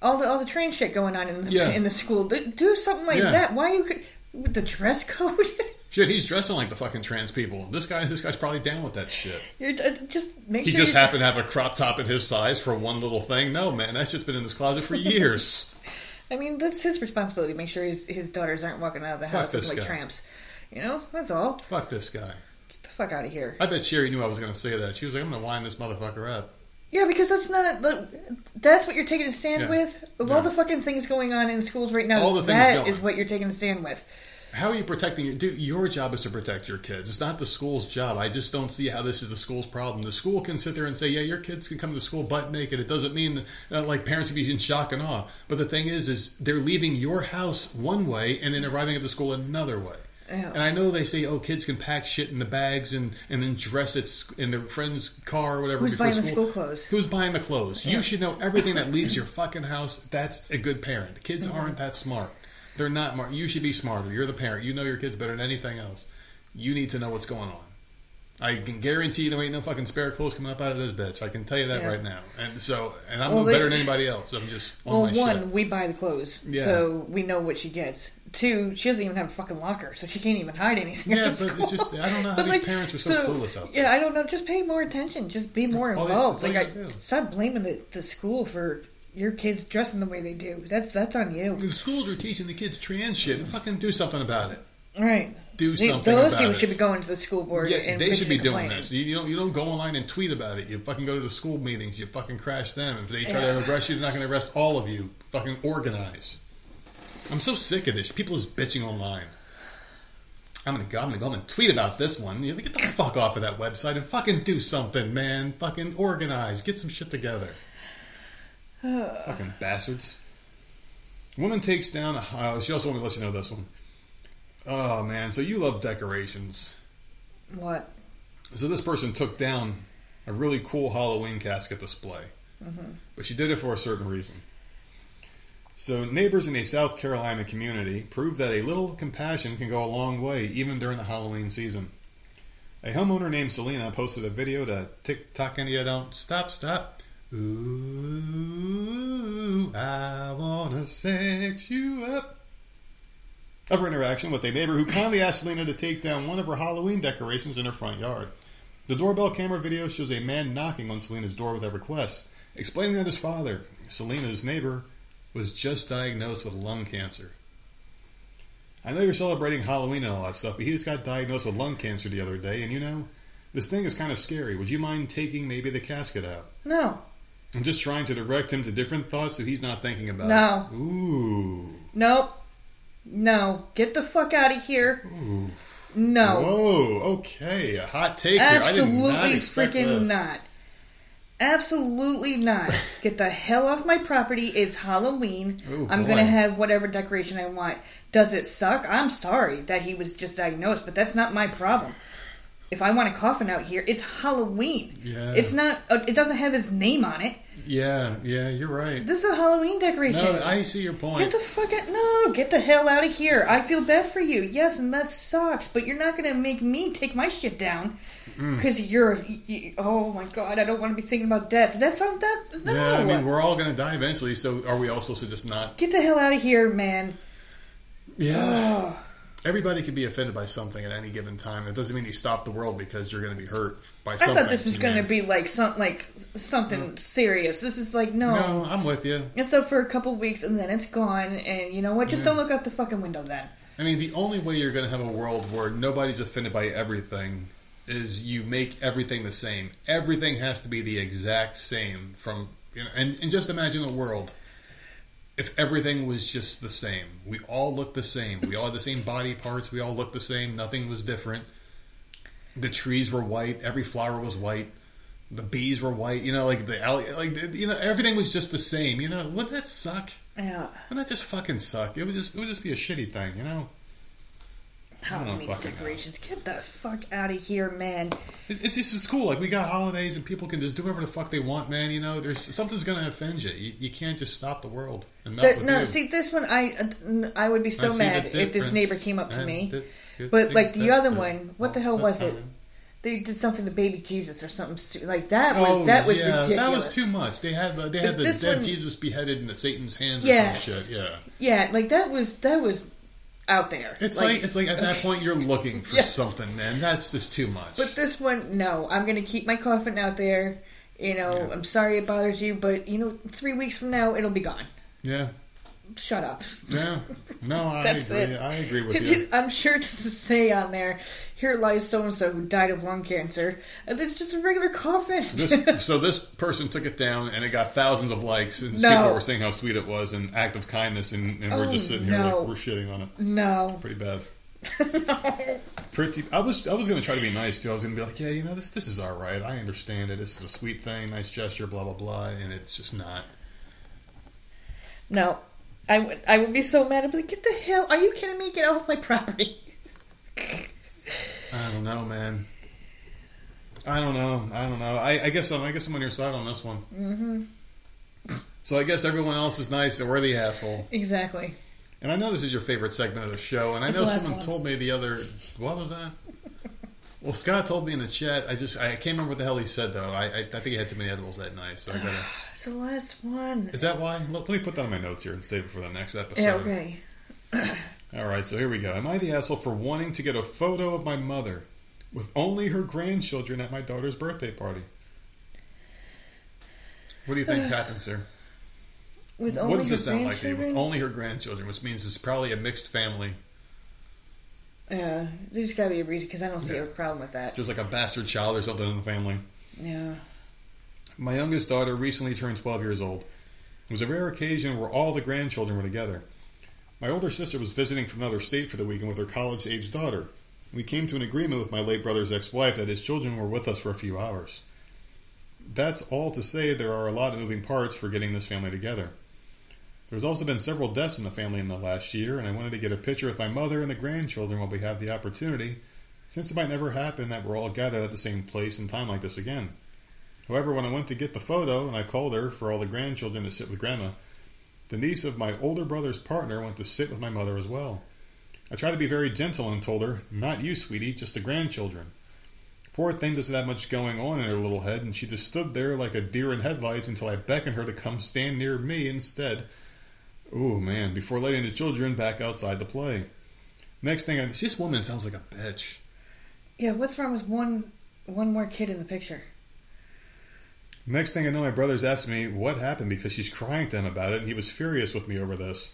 All the all the train shit going on in the Yeah. in the school. Do, do something like Yeah. that. Why you could with the dress code? Shit, he's dressing like the fucking trans people. This guy, this guy's probably down with that shit. You're, uh, just make He sure just happened to have a crop top in his size for one little thing. No, man, that's just been in his closet for years. I mean, that's his responsibility. Make sure his his daughters aren't walking out of the Fuck house like guy. tramps. You know, that's all. Fuck this guy. Get the fuck out of here. I bet Sherry knew I was going to say that. She was like, "I'm going to wind this motherfucker up." Yeah, because that's not. the- That's what you're taking a stand Yeah. with. Of Yeah. all the fucking things going on in schools right now, All the things that going. is what you're taking a stand with. How are you protecting your dude? Your job is to protect your kids. It's not the school's job. I just don't see how this is the school's problem. The school can sit there and say, "Yeah, your kids can come to school butt naked." It doesn't mean uh, like parents would be in shock and awe. But the thing is, is they're leaving your house one way and then arriving at the school another way. Yeah. And I know they say, "Oh, kids can pack shit in the bags and and then dress it in their friend's car or whatever." Who's buying the school clothes? Who's buying the clothes? You should know everything that leaves your fucking house. That's a good parent. Kids Mm-hmm. aren't that smart. They're not smart. You should be smarter. You're the parent. You know your kids better than anything else. You need to know what's going on. I can guarantee there ain't no fucking spare clothes coming up out of this bitch. I can tell you that Yeah. right now. And so, and I'm Well, no they- better than anybody else. I'm just on Well, one, shit. we buy the clothes, Yeah. so we know what she gets. Two, she doesn't even have a fucking locker, so she can't even hide anything. Yeah, but it's school. just- I don't know how But, these parents are so clueless out there. Yeah, I don't know. Just pay more attention. Just be more That's they- involved. like, I, do. stop blaming the, the school for your kids dressing the way they do. That's that's on you. The schools are teaching the kids trans shit. Fucking do something about it. Right. Do See, something Those people should be going to the school board. Yeah, and they should be doing this. You, you don't you don't go online and tweet about it. You fucking go to the school meetings. You fucking crash them. If they try Yeah. to arrest you, they're not going to arrest all of you. Fucking organize. I'm so sick of this. People is bitching online. I'm gonna go. I'm gonna go home and tweet about this one. You know, get the fuck off of that website and fucking do something, man. Fucking organize. Get some shit together. fucking bastards. Woman takes down. A, uh, she also wanted to let you know this one. Oh man, so you love decorations. What? So this person took down a really cool Halloween casket display, but she did it for a certain reason. So neighbors in a South Carolina community proved that a little compassion can go a long way, even during the Halloween season. A homeowner named Selena posted a video to TikTok and you don't stop, stop. Ooh, I wanna sex you up of her interaction with a neighbor who kindly asked Selena to take down one of her Halloween decorations in her front yard. The doorbell camera video shows a man knocking on Selena's door with a request, explaining that his father, Selena's neighbor, was just diagnosed with lung cancer. I know you're celebrating Halloween and all that stuff, but he just got diagnosed with lung cancer the other day, and you know, this thing is kind of scary. Would you mind taking maybe the casket out? No. I'm just trying to direct him to different thoughts so he's not thinking about No. it. Ooh. Nope. No. Get the fuck out of here. Ooh. No. Whoa, okay. A hot take here. I did not Absolutely freaking this. not. Absolutely not. Get the hell off my property. It's Halloween. Oh, I'm going to have whatever decoration I want. Does it suck? I'm sorry that he was just diagnosed, but that's not my problem. If I want a coffin out here, it's Halloween. Yeah. It's not, uh, it doesn't have his name on it. Yeah, yeah, you're right. This is a Halloween decoration. No, I see your point. Get the fuck out! No, get the hell out of here! I feel bad for you. Yes, and that sucks. But you're not gonna make me take my shit down Mm. because you're. You, oh my god! I don't want to be thinking about death. That's not that. No. Yeah, I mean, we're all going to die eventually, so are we all supposed to just not? get the hell out of here, man. Yeah. Oh, Everybody can be offended by something at any given time. It doesn't mean you stop the world because you're going to be hurt by something I thought this was gonna know. be like some like something serious. This is like no. Mm. No, I'm with you. It's up for a couple weeks and then it's gone. And you know what? Just don't look out the fucking window then. I mean, the only way you're going to have a world where nobody's offended by everything is you make everything the same. Everything has to be the exact same from, you know, and, and just imagine a world if everything was just the same. We all looked the same. We all had the same body parts. We all looked the same. Nothing was different. The trees were white. Every flower was white. The bees were white. You know, like the alley, like you know, everything was just the same. You know, wouldn't that suck? Yeah. Wouldn't that just fucking suck? It would just, it would just be a shitty thing. You know. Halloween fucking know. decorations. Get the fuck out of here, man. It- It's just it's cool. Like we got holidays and people can just do whatever the fuck they want, man. You know, there's something's gonna offend you. You, you can't just stop the world The- no, you. see this one. I uh, I would be so mad if this neighbor came up to me. But like the other one, what the hell was it? They did something to baby Jesus or something like that. Was Oh, that was yeah, ridiculous. that was too much. They had the, they had the dead one- Jesus beheaded into Satan's hands Yes. or some shit. Yeah, Yeah, like that was that was out there. it's like, it's like at that point you're looking for Yes. something, man. That's just too much. But this one, no. I'm gonna keep my coffin out there. You know, Yeah. I'm sorry it bothers you, but you know, three weeks from now it'll be gone. yeah, Shut up. yeah. No, I agree. it. I agree with you. I'm sure to say on there, here lies so and so who died of lung cancer, and it's just a regular coffin. This, so this person took it down, and it got thousands of likes, and No. people were saying how sweet it was, and act of kindness, and, and we're Oh, just sitting here no. like we're shitting on it. no, Pretty bad. no. Pretty. I was I was gonna try to be nice too. I was gonna be like, yeah, you know, this this is all right. I understand it. This is a sweet thing, nice gesture, blah blah blah, and it's just not. No, I would. I would be so mad. I'd be like, "Get the hell! Are you kidding me? Get off my property!" I don't know, man. I don't know. I don't know. I, I guess I'm. I guess I'm on your side on this one. Mm-hmm. So I guess everyone else is nice, and we're the asshole. Exactly. And I know this is your favorite segment of the show, and I It's know someone one. told me the other. What was that? Well, Scott told me in the chat. I just I can't remember what the hell he said though. I I, I think he had too many edibles that night, so I gotta. It's the last one. Is that why? Let, let me put that on my notes here and save it for the next episode. Yeah. Okay. All right, so here we go. Am I the asshole for wanting to get a photo of my mother with only her grandchildren at my daughter's birthday party? What do you think happens here? With only What does this sound like to you? With only her grandchildren, which means it's probably a mixed family. Yeah, there's got to be a reason because I don't see Yeah. a problem with that. There's like a bastard child or something in the family. Yeah. My youngest daughter recently turned 12 years old. It was a rare occasion where all the grandchildren were together. My older sister was visiting from another state for the weekend with her college aged daughter. We came to an agreement with my late brother's ex wife that his children were with us for a few hours. That's all to say there are a lot of moving parts for getting this family together. There's also been several deaths in the family in the last year, and I wanted to get a picture with my mother and the grandchildren while we have the opportunity, since it might never happen that we're all gathered at the same place and time like this again. However, when I went to get the photo and I called her for all the grandchildren to sit with Grandma, the niece of my older brother's partner went to sit with my mother as well. I tried to be very gentle and told her, Not you, sweetie, just the grandchildren. Poor thing doesn't have much going on in her little head, and she just stood there like a deer in headlights until I beckoned her to come stand near me instead. Ooh, man, before letting the children back outside to play. Next thing I this woman sounds like a bitch. Yeah. What's wrong with one one more kid in the picture? Next thing I know, my brother's asked me what happened because she's crying to him about it, and he was furious with me over this.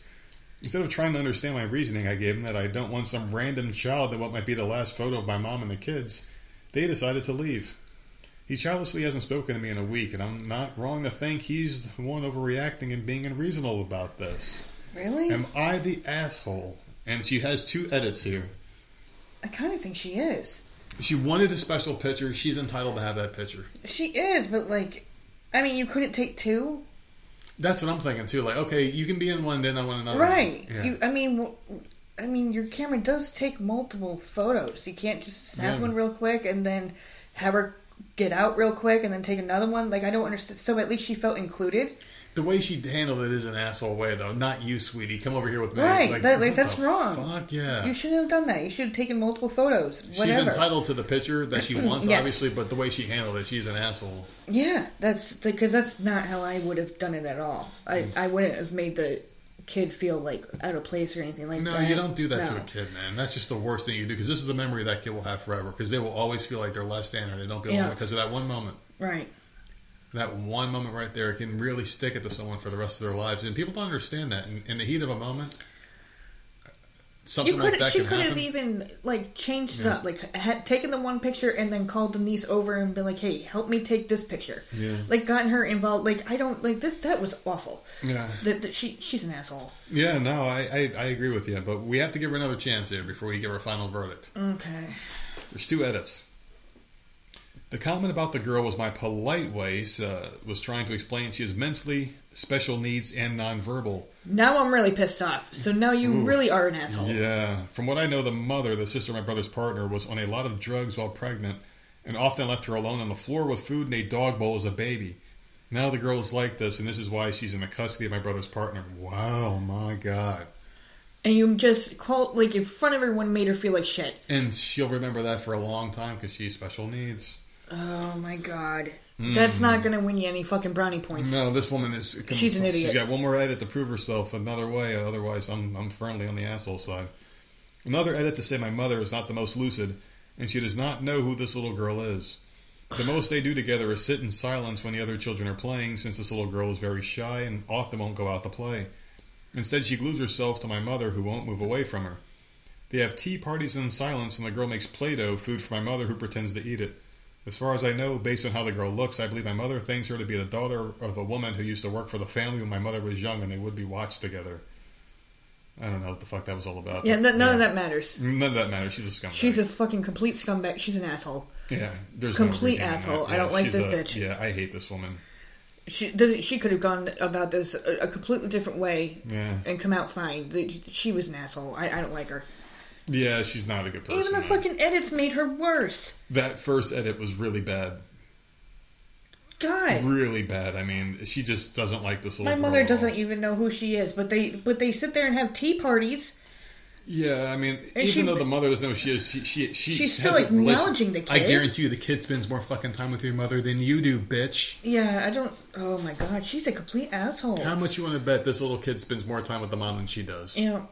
Instead of trying to understand my reasoning, I gave him that I don't want some random child in what might be the last photo of my mom and the kids. They decided to leave. He childishly hasn't spoken to me in a week, and I'm not wrong to think he's the one overreacting and being unreasonable about this. Really? Am I the asshole? And she has two edits here. I kind of think she is. She wanted a special picture. She's entitled to have that picture. She is, but like, I mean, you couldn't take two, That's what I'm thinking too. Like, okay, you can be in one, then I want another. right? Yeah. You, I mean, I mean, your camera does take multiple photos. You can't just snap Yeah. one real quick and then have her get out real quick and then take another one. Like, I don't understand. So at least she felt included, The way she handled it is an asshole way, though. Not you, sweetie. Come over here with me. Right, that- like, that's wrong. Fuck yeah. You shouldn't have done that. You should have taken multiple photos. She's entitled to the picture that she wants, Yes. obviously, but the way she handled it, she's an asshole. Yeah, that's because that's not how I would have done it at all. I Mm. I wouldn't have made the kid feel like out of place or anything like No, that. No, you don't do that to a kid, man. That's just the worst thing you do because this is a memory that kid will have forever because they will always feel like they're less than or they don't belong Yeah. because of that one moment. Right. That one moment right there can really stick it to someone for the rest of their lives. And people don't understand that. In, in the heat of a moment, something You like that she can could have even like changed it Yeah. up, like had taken the one picture and then called the niece over and been like, "Hey, help me take this picture." Yeah. Like gotten her involved. Like I don't like this. That was awful. Yeah. That, that she she's an asshole. Yeah, no, I, I, I agree with you, but we have to give her another chance here before we give her final verdict. Okay. There's two edits. The comment about the girl was my polite ways, uh, was trying to explain she has mentally special needs and nonverbal. Now I'm really pissed off. So now you really are an asshole. Yeah. From what I know, the mother, the sister of my brother's partner, was on a lot of drugs while pregnant and often left her alone on the floor with food and a dog bowl as a baby. Now the girl is like this, and this is why she's in the custody of my brother's partner. Wow, my God. And you just called like in front of everyone made her feel like shit. And she'll remember that for a long time because she's special needs. Oh my god. Hmm. That's not gonna win you any fucking brownie points. No, this woman is. She's an idiot. She's got one more edit to prove herself another way. Otherwise, I'm I'm firmly on the asshole side. Another edit to say my mother is not the most lucid, and she does not know who this little girl is. The most they do together is sit in silence when the other children are playing, since this little girl is very shy and often won't go out to play. Instead, she glues herself to my mother, who won't move away from her. They have tea parties in silence, and the girl makes Play-Doh food for my mother, who pretends to eat it. As far as I know, based on how the girl looks, I believe my mother thinks her to be the daughter of a woman who used to work for the family when my mother was young, and they would be watched together. I don't know what the fuck that was all about. Yeah, none of that matters. None of that matters. She's a scumbag. She's a fucking complete scumbag. She's an asshole. yeah. There's complete no asshole. that. I don't like this a- bitch. Yeah, I hate this woman. She she could have gone about this a, a completely different way Yeah, and come out fine. She was an asshole. I, I don't like her. Yeah, she's not a good person. Even man. fucking edits made her worse. That first edit was really bad. God. Really bad. I mean, she just doesn't like this little. My mother doesn't even know who she is, but they but they sit there and have tea parties. Yeah, I mean, And even she- though the mother doesn't know who she is, she she, she She's still acknowledging the kid. I guarantee you, the kid spends more fucking time with your mother than you do, bitch. Yeah, I don't. Oh my god, she's a complete asshole. How much you want to bet this little kid spends more time with the mom than she does? you know,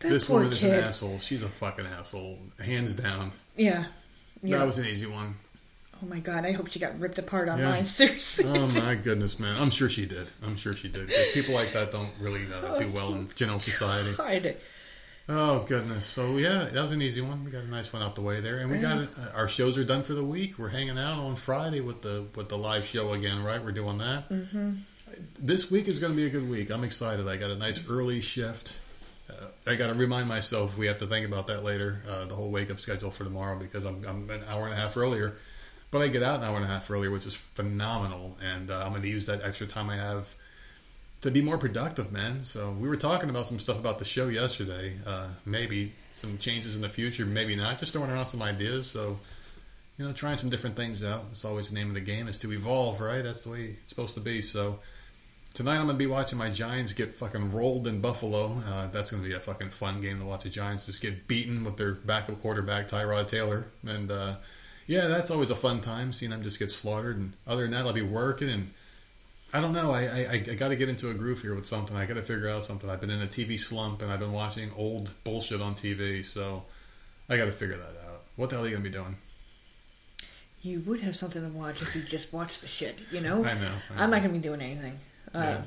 that this woman is an asshole. She's a fucking asshole, hands down. Yeah. Yeah. That was an easy one. oh my god, I hope she got ripped apart online. Seriously. Oh my goodness, man! I'm sure she did. I'm sure she did because people like that don't really uh, do well in general society. God. Oh goodness! So yeah, that was an easy one. We got a nice one out the way there, and we got uh, our shows are done for the week. We're hanging out on Friday with the with the live show again, right? We're doing that. Mm-hmm. This week is going to be a good week. I'm excited. I got a nice early shift. Uh, I got to remind myself we have to think about that later. Uh, the whole wake up schedule for tomorrow because I'm, I'm an hour and a half earlier, but I get out an hour and a half earlier, which is phenomenal. And uh, I'm going to use that extra time I have to be more productive, man. So we were talking about some stuff about the show yesterday. Uh, maybe some changes in the future, maybe not. Just throwing around some ideas. So you know, trying some different things out. It's always the name of the game is to evolve, right? That's the way it's supposed to be. So tonight I'm gonna be watching my Giants get fucking rolled in Buffalo. Uh, that's gonna be a fucking fun game to watch the Giants just get beaten with their backup quarterback Tyrod Taylor, and uh, yeah, that's always a fun time seeing them just get slaughtered. And other than that, I'll be working and. I don't know. I, I, I got to get into a groove here with something. I got to figure out something. I've been in a TV slump and I've been watching old bullshit on TV, so I got to figure that out. What the hell are you gonna be doing? You would have something to watch if you just watched the shit, you know? I know. I I'm not going to be doing anything. Uh, Yeah.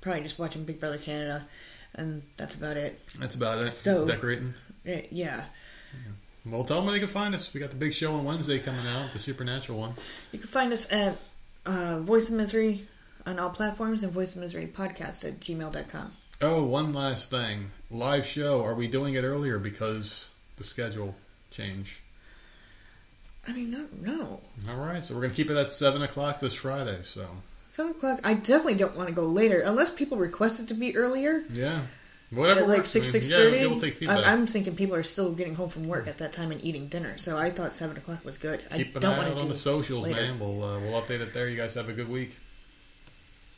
Probably just watching Big Brother Canada, and that's about it. That's about it. So- decorating. Eh, Yeah. Well, tell them where they can find us. We got the big show on Wednesday coming out, the supernatural one. You can find us at uh, Voice of Misery on all platforms and Voice of Misery podcast at gmail.com. Oh, one last thing. Live show. Are we doing it earlier because the schedule change? I mean, no, no. All right, so we're gonna keep it at seven o'clock this Friday. So 7 o'clock. I definitely don't want to go later, unless people request it to be earlier. yeah, whatever. At like works. 6, I mean, 6.30. Yeah, we'll take feedback. I'm, I'm thinking people are still getting home from work at that time and eating dinner, so I thought 7 o'clock was good. keep I an don't eye want out to on do the socials, later. man. We'll uh, we'll update it there. You guys have a good week.